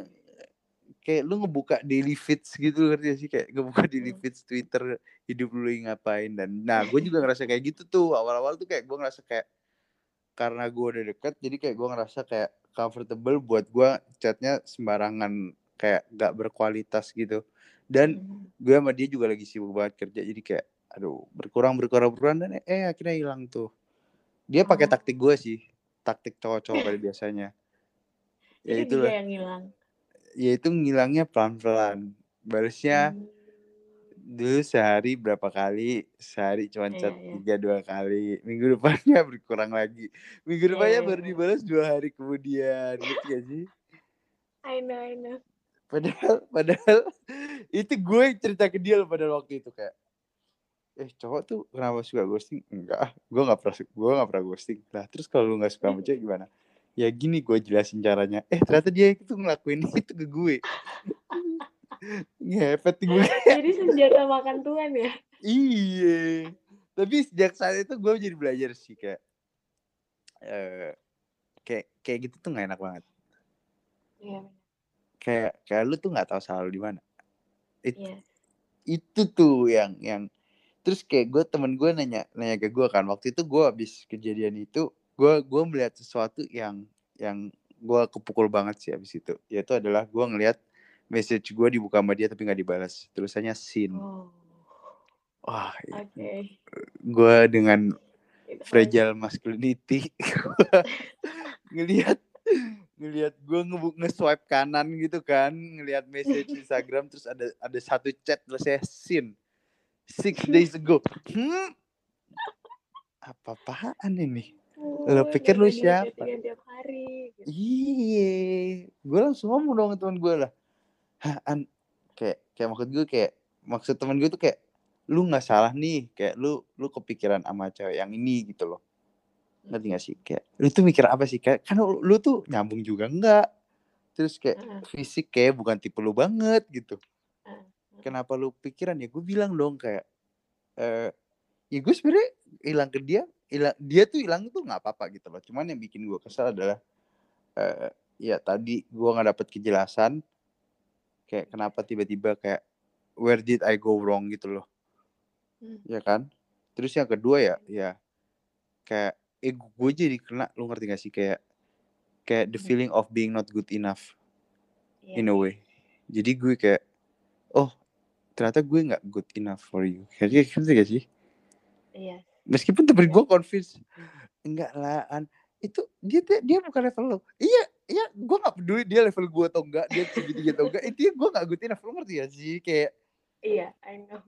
kayak lu ngebuka daily feeds gitu ngerti sih kayak ngebuka daily Hmm. feeds Twitter hidup lu ngapain dan nah gue juga ngerasa kayak gitu tuh awal-awal tuh kayak gue ngerasa kayak karena gue udah deket jadi kayak gue ngerasa kayak comfortable buat gue chatnya sembarangan kayak gak berkualitas gitu dan Hmm. gue sama dia juga lagi sibuk banget kerja jadi kayak aduh berkurang berkurang berkurang dan eh akhirnya hilang tuh dia pakai Oh. taktik gue sih taktik cowok-cowok biasanya ya dia yang hilang. Ya itu ngilangnya pelan-pelan. Balasnya Hmm. dulu sehari berapa kali? Sehari cuma Iya, chat iya. tiga dua kali. Minggu depannya berkurang lagi. Minggu Iya, depannya iya, baru dibalas dua hari kemudian. Gitu gak sih? I know, I know. padahal padahal itu gue cerita ke dia pada waktu itu kayak eh cowok tuh kenapa suka ghosting? Enggak. Gue nggak pernah gue nggak pernah ghosting. Lah terus kalau lu nggak suka sama cewek gimana ya gini gue jelasin caranya. Eh ternyata dia itu ngelakuin itu ke gue. Ngepet gue. Jadi senjata makan Tuhan ya. iya. Tapi sejak saat itu gue jadi belajar sih kayak eh kayak kayak gitu tuh nggak enak banget. Iya, kayak kayak lu tuh nggak tahu salah lu di mana. It- iya. itu tuh yang yang terus kayak gue temen gue nanya nanya ke gue kan. Waktu itu gue habis kejadian itu gue gue melihat sesuatu yang yang gue kepukul banget sih abis itu. Yaitu adalah gue ngelihat message gue dibuka sama dia tapi nggak dibalas tulisannya sin. Oh, wah oke. gue dengan fragile masculinity ngelihat ngelihat gue nge nge-swipe kanan gitu kan ngelihat message Instagram terus ada ada satu chat tulisnya sin. Six days ago. Hmm? Apa apaan ini Lo pikir lu siapa? chattingan tiap hari. Gitu. Iya, gue langsung ngomong dong ke teman gue lah. Hah, an kayak kayak maksud gue kayak maksud teman gue tuh kayak lu nggak salah nih, kayak lu lu kepikiran sama cewek yang ini gitu loh. Ngerti gak sih? Kayak lu tuh mikir apa sih? Kayak kan lu, lu tuh nyambung juga enggak. Terus kayak Heeh. fisik kayak bukan tipe lu banget gitu. Heeh. Kenapa lu pikiran ya? Gue bilang dong kayak eh ya gue sebenarnya hilang ke dia, hilang dia tuh hilang tuh nggak apa-apa gitu loh. Cuman yang bikin gue kesal adalah eh ya tadi gue nggak dapet kejelasan kayak kenapa tiba-tiba kayak where did I go wrong gitu loh. Hmm. ya kan? Terus yang kedua ya ya kayak eh gue jadi kena lu ngerti gak sih? Kayak kayak the Hmm. feeling of being not good enough Iya, in a way. Jadi gue kayak oh ternyata gue nggak good enough for you. Kayak gitu gak sih Iya. meskipun temen Iya. gue confused enggak lah An. itu dia dia, dia bukan level lo iya iya gue nggak peduli dia level gue atau enggak dia segitiga atau enggak itu gue nggak good enough lo ngerti gak sih kayak Iya, I know.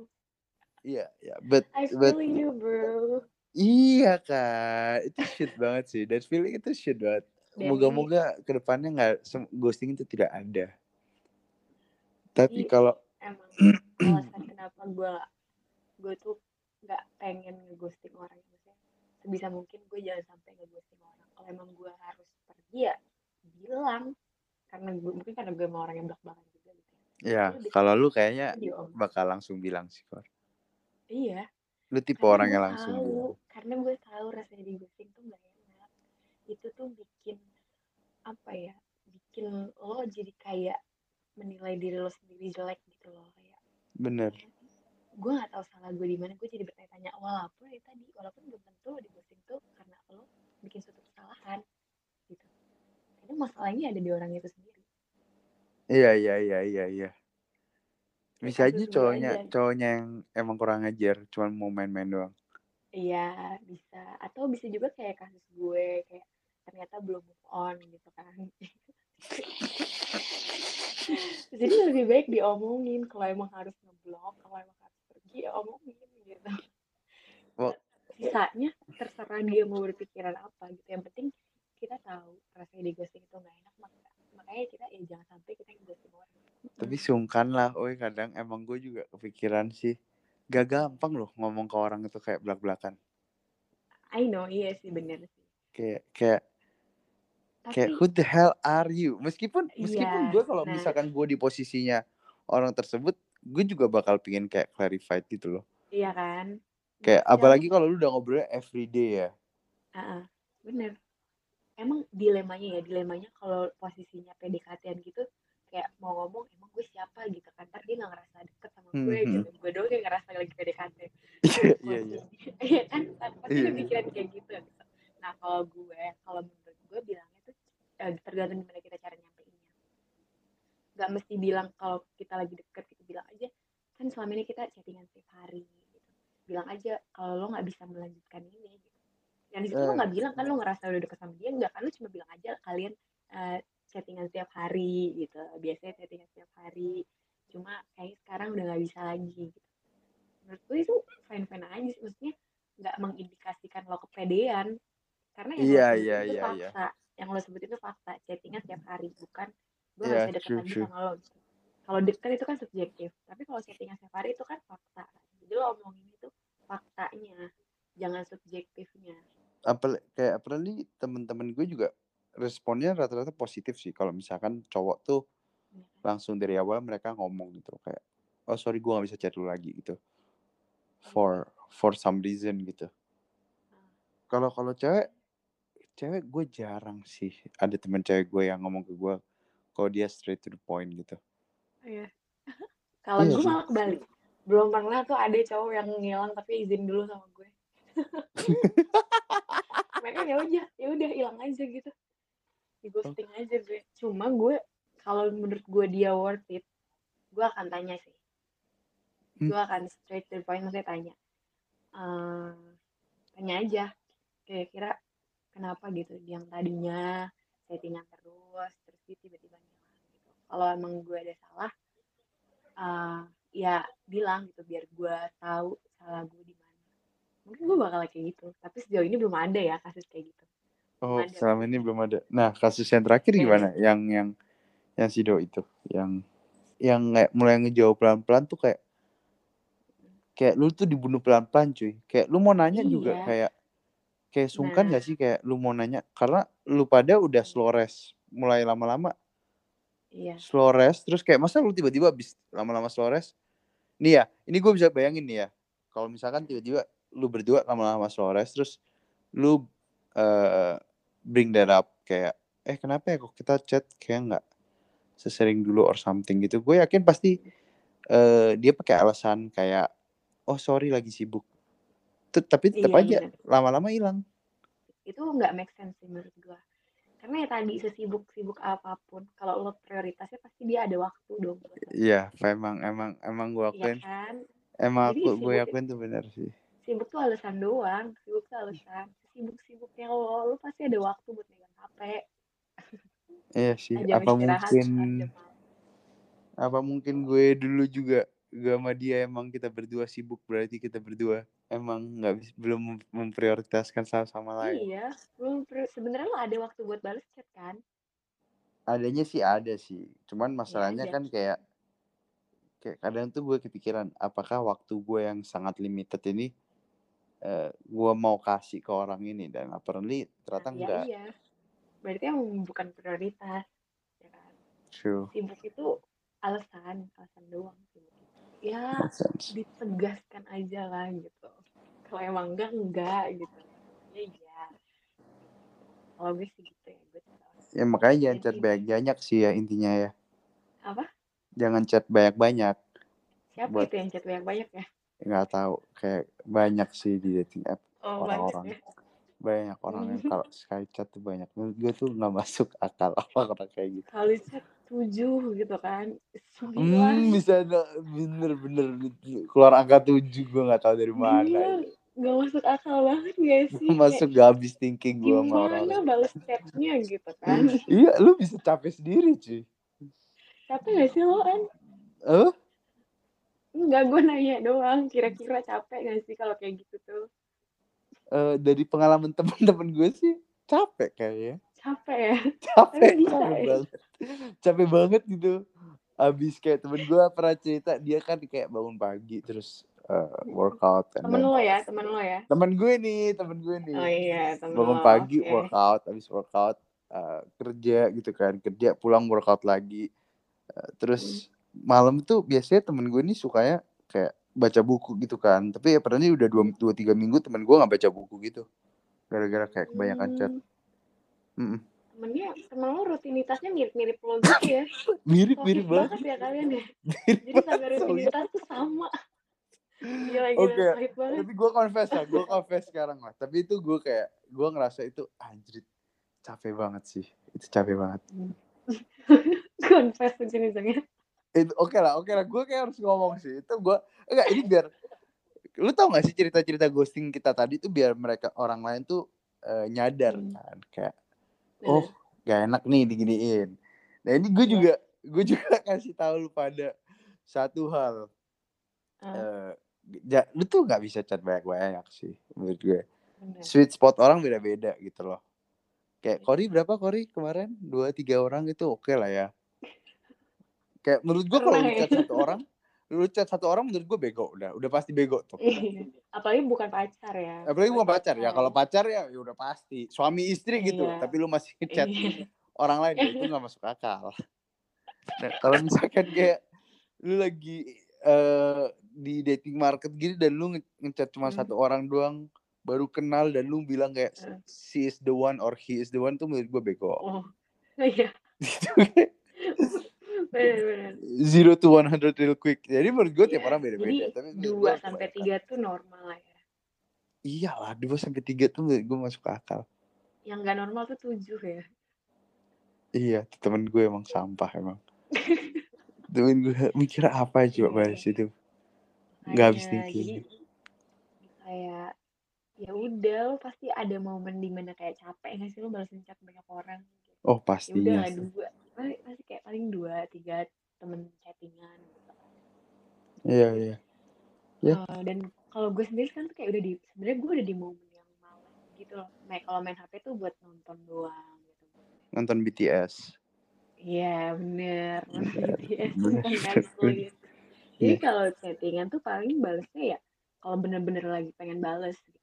iya iya but I but feel you, bro. iya kan itu shit banget sih that feeling itu shit banget Dan moga-moga ke depannya nggak ghosting itu tidak ada tapi Iya. kalau emang alasan kenapa gue gue tuh nggak pengen ngeghosting orang. Maksudnya sebisa mungkin gue jangan sampai ngeghosting orang. Kalau emang gue harus pergi ya bilang. Karena gue mungkin karena gue mau orang yang belak belakan juga gitu ya. Di- kalau lu kayaknya bakal langsung bilang sih Kor. iya. Lu tipe karena orang yang langsung tahu bilang. karena gue tahu rasanya di ghosting tuh nggak enak. Itu tuh bikin apa ya bikin lo jadi kayak menilai diri lo sendiri jelek gitu loh kayak. Bener gue nggak tahu salah gue di mana gue jadi bertanya-tanya walaupun ya tadi walaupun belum tentu lo di ghosting tuh karena lo bikin suatu kesalahan gitu. Karena masalahnya ada di orang itu sendiri. Iya iya iya iya iya. Bisa aja cowoknya aja? cowoknya yang emang kurang ngajar cuman mau main-main doang. Iya bisa. Atau bisa juga kayak kasus gue kayak ternyata belum move on gitu kan. Jadi lebih baik diomongin kalau emang harus ngeblok kalau emang harus pergi ya omongin gitu. Well, sisanya terserah dia mau berpikiran apa gitu. Yang penting kita tahu rasanya di ghosting itu nggak enak maka makanya kita ya jangan sampai kita ghosting orang. Tapi sungkan lah oi kadang emang gue juga kepikiran sih. Gak gampang loh ngomong ke orang itu kayak belak-belakan. I know iya sih bener sih. Kayak kayak kayak tapi who the hell are you? Meskipun meskipun iya gue kalau nah misalkan gue di posisinya orang tersebut gue juga bakal pingin kayak clarified gitu loh. Iya kan? Kayak aku apalagi kalau lu udah ngobrolnya everyday ya. Ah, ah, bener. Emang dilemanya ya dilemanya kalau posisinya PDKT-an gitu kayak mau ngomong emang gue siapa? gitu kan. Ntar dia nggak ngerasa deket sama gue hmm. gitu. Gue doang yang ngerasa lagi PDKT iya iya iya. iya kan? Pasti iya udah pikiran kayak gitu. Nah kalau gue kalau menurut gue bilangnya tuh eh, tergantung gimana kita cara nyampeinnya nggak mesti bilang kalau kita lagi deket kita bilang aja kan selama ini kita chattingan setiap hari gitu. Bilang aja kalau lo nggak bisa melanjutkan ini gitu. Yang di situ lo Eh, nggak bilang kan lo ngerasa udah deket sama dia nggak kan? Lo cuma bilang aja kalian eh, chattingan setiap hari gitu. Biasanya chattingan setiap hari. Cuma kayak sekarang udah nggak bisa lagi gitu. Menurut gue itu fine fine aja sih. Maksudnya nggak mengindikasikan lo kepedean. Karena yang lo iya sebut iya itu iya iya. fakta. Yang lo sebut itu fakta. Chattingan setiap hari bukan gue iya nggak bisa deket true lagi true. sama lo gitu. Kalau deket itu kan subjektif. Tapi kalau chattingan setiap hari itu kan fakta. Jadi lo omongin itu faktanya jangan subjektifnya. Apa kayak apalagi temen-temen gue juga responnya rata-rata positif sih. Kalau misalkan cowok tuh Iya. kan? langsung dari awal mereka ngomong gitu kayak oh sorry gue gak bisa chat lu lagi gitu. Iya. For for some reason gitu. Ah, kalau kalau cewek cewek gue jarang sih. Ada temen cewek gue yang ngomong ke gue kalau dia straight to the point gitu. Iya. Kalau iya gue malah kebalik. Belum pernah tuh ada cowok yang ngilang tapi izin dulu sama gue. Mereka ya udah ya udah hilang aja gitu. Di ghosting aja gue. Cuma gue kalau menurut gue dia worth it gue akan tanya sih. Hmm. gue akan straight to the point maksudnya tanya. Eh, tanya aja kira-kira kenapa gitu yang tadinya settingan terus dia tiba-tiba ngilang gitu kalau emang gue ada salah eh, ya bilang gitu biar gue tahu salah gue di mana mungkin gue bakal kayak gitu tapi sejauh ini belum ada ya kasus kayak gitu Oh, ada. selama ini belum ada. Nah, kasus yang terakhir Iya. gimana? Yang yang yang Sido itu, yang yang kayak mulai ngejauh pelan-pelan tuh kayak kayak lu tuh dibunuh pelan-pelan cuy. Kayak lu mau nanya juga Iya. kayak kayak sungkan Nah. gak sih kayak lu mau nanya karena lu pada udah slow rest mulai lama-lama. Iya. Slow rest terus kayak masa lu tiba-tiba habis lama-lama slow rest? Nih ya ini gue bisa bayangin nih ya kalau misalkan tiba-tiba lu berdua lama-lama slow rest terus lu eh bring that up kayak eh kenapa ya kok kita chat kayak nggak sesering dulu or something? Gitu. Gue yakin pasti eh dia pakai alasan kayak oh sorry lagi sibuk. Tet- tapi tetap Iya, aja lama-lama hilang. Itu nggak make sense sih menurut gue karena ya tadi sesibuk sibuk apa pun kalau lo prioritasnya pasti dia ada waktu dong iya emang emang emang gue Iya akuin kan? emang Jadi aku gue akuin tuh benar sih. sibuk tuh alasan doang sibuk tuh alasan sibuk sibuknya lo. Lo pasti ada waktu buat megang hp iya sih apa mungkin apa mungkin gue dulu juga gue sama dia emang kita berdua sibuk berarti kita berdua emang nggak bis- belum mem- memprioritaskan sama sama lain. Iya pri- sebenarnya lo ada waktu buat balas chat kan? Adanya sih ada sih cuman masalahnya aja. kan kayak kayak kadang tuh gue kepikiran apakah waktu gue yang sangat limited ini eh, gue mau kasih ke orang ini? Dan apparently ternyata Nah, ya enggak iya. Berarti yang bukan prioritas ya kan? True. Sibuk itu alasan alasan doang sibuk itu. ya ditegaskan aja lah gitu kalau emang enggak enggak gitu. Ya iya. Kalau gue sih gitu ya gue ya makanya jangan Jadi- chat banyak-banyak sih ya intinya ya. Apa? Jangan chat banyak-banyak siapa Buat- itu yang chat banyak banyak ya? Nggak tahu kayak banyak sih di dating app oh Orang-orang. banyak ya. Banyak orang yang kalau sekali chat tuh banyak. Menurut gue tuh nggak masuk akal apa kayak gitu. Kali chat tujuh gitu kan hmm, bisa ada bener-bener keluar angka tujuh gue nggak tahu dari mana Gila, nggak masuk akal banget gak sih masuk gak habis thinking gue sama orang gimana balas chatnya gitu kan iya lu bisa capek sendiri cuy capek gak sih lo kan eh Enggak, gue nanya doang. Kira-kira capek gak sih kalau kayak gitu tuh? eh, dari pengalaman teman-teman gue sih capek kayaknya Capek ya? capek Tapi bisa, capek ya? banget capek banget gitu abis kayak temen gue pernah cerita dia kan kayak bangun pagi terus eh, workout Temen then- lo ya, temen lo ya? temen gue nih temen gue nih Oh iya, temen bangun lo. pagi oke. workout habis workout eh, kerja gitu kan kerja pulang workout lagi Eh, terus malam tuh biasanya temen gue nih sukanya kayak baca buku gitu kan tapi ya pernah udah dua, dua tiga minggu temen gue nggak baca buku gitu gara-gara kayak kebanyakan chat Hmm, Mm-mm. Temennya, temen lo rutinitasnya mirip-mirip lo gitu ya? mirip Toxic mirip banget banget ya kalian ya? Mirip Jadi sampai rutinitas tuh sama. Oke, pahit banget. tapi gue confess lah gue confess sekarang lah. Tapi itu gue kayak gue ngerasa itu anjir capek banget sih. Itu capek banget. Confess ujung-ujungnya. itu oke lah oke lah. Gue kayak harus ngomong sih. Itu gue enggak ini biar lu tau gak sih cerita-cerita ghosting kita tadi tuh biar mereka orang lain tuh eh, nyadar Hmm. kan? Kayak oh gak enak nih diginiin. Nah ini gue Iya. juga gue juga kasih tahu lu pada satu hal. Ah, eh ja- lu tuh nggak bisa chat banyak-banyak sih menurut gue bener. sweet spot orang beda-beda gitu loh kayak Kori berapa Kori kemarin dua tiga orang itu oke lah ya kayak menurut gue kalau lu chat satu orang lu chat satu orang menurut gue bego udah udah pasti bego tuh Iya. Apalagi bukan pacar ya. apalagi bukan pacar ya kalau pacar ya ya udah pasti suami istri gitu Iya. tapi lu masih Iya. orang lain ya itu nggak masuk akal nah, kalau misalkan kayak lu lagi eh di dating market gitu dan lu nge- ngechat cuma Hmm. satu orang doang baru kenal dan lu bilang kayak Hmm. she is the one or he is the one tuh menurut gue bego Oh, iya. Gitu. Bener-bener. zero to 100 real quick jadi menurut gue tiap Iya, orang beda-beda tapi dua sampai tiga tuh normal lah ya. iyalah dua sampai tiga tuh menurut gue masuk akal Yang nggak normal tuh tujuh ya. Iya, temen gue emang sampah emang. temen gue mikir apa coba Iya. balas itu. Nggak habis pikir. jadi kayak ya udah lo pasti ada momen di mana kayak capek nggak sih lo balasin chat banyak orang gitu. Oh ya udah dua pasti kayak paling dua tiga temen chattingan gitu. Iya iya. Ya. Eh, dan kalau gue sendiri kan tuh kayak udah di sebenarnya gue udah di momen yang malas gitu loh main kalau main HP tuh buat nonton doang gitu Nonton BTS. Iya bener. Netflix jadi Iya. kalau chattingan tuh paling balesnya ya kalau bener-bener lagi pengen bales gitu.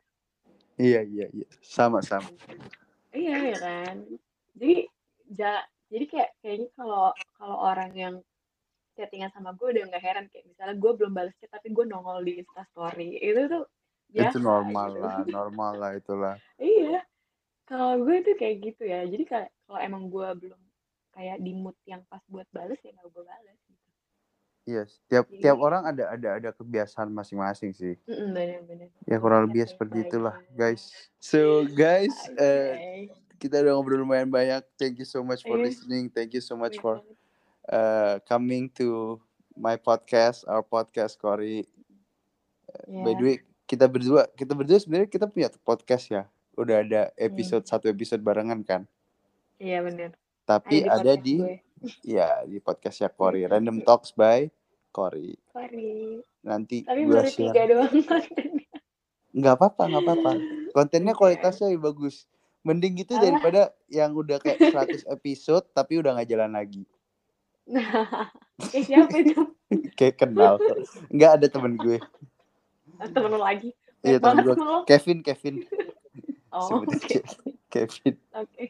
Iya iya iya. Sama sama. iya ya kan jadi ja, jadi kayak kayaknya kalau kalau orang yang chattingan sama gue udah nggak heran kayak misalnya gue belum balas chat tapi gue nongol di instastory itu tuh biasa itu normal gitu lah, normal lah itulah. iya kalau gue tuh kayak gitu ya jadi kayak kalau emang gue belum kayak di mood yang pas buat bales ya nggak gue bales gitu Yes, tiap Jadi- tiap orang ada ada ada kebiasaan masing-masing sih. Mm-mm, bener-bener Ya kurang Iya, lebih seperti aja. itulah, guys. So guys, eh, Oke. kita udah ngobrol lumayan banyak. Thank you so much for Iya. listening. Thank you so much Banyak for uh, coming to my podcast, our podcast, Cory. Ya. By the way, kita berdua, kita berdua sebenarnya kita punya podcast ya. Udah ada Hmm. episode satu episode barengan kan. iya bener Tapi ada ada di, di, podcast ya di podcastnya Cory, Random Talks by Cory. Sorry. Nanti tapi gua baru share. tiga doang kontennya. Nggak apa-apa, nggak apa-apa. Kontennya Oke. kualitasnya yang bagus. Mending gitu Alah. daripada yang udah kayak 100 episode tapi udah nggak jalan lagi. nah siapa itu Kayak kenal. Nggak ada temen gue. temen lo lagi Iya, temen gue. Kevin, Kevin. oh aja. Kevin. oke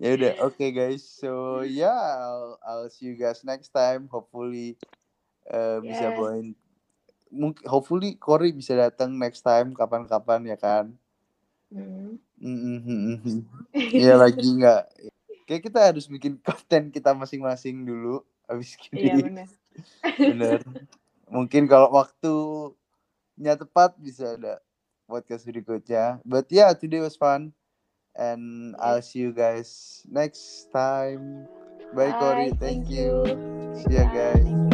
Ya udah, oke guys. So yeah, I'll, I'll see you guys next time. Hopefully uh, bisa Yes. bawain mungkin hopefully Cory bisa datang next time kapan-kapan ya kan. Mhm. Iya lagi nggak. Kayak kita harus bikin konten kita masing-masing dulu. Habis iya gini. bener Bener. Mungkin kalau waktunya tepat bisa ada podcast berikutnya. But yeah, today was fun. And I'll see you guys next time. Bye, Cory. Bye, Thank thank you. you. See ya, guys.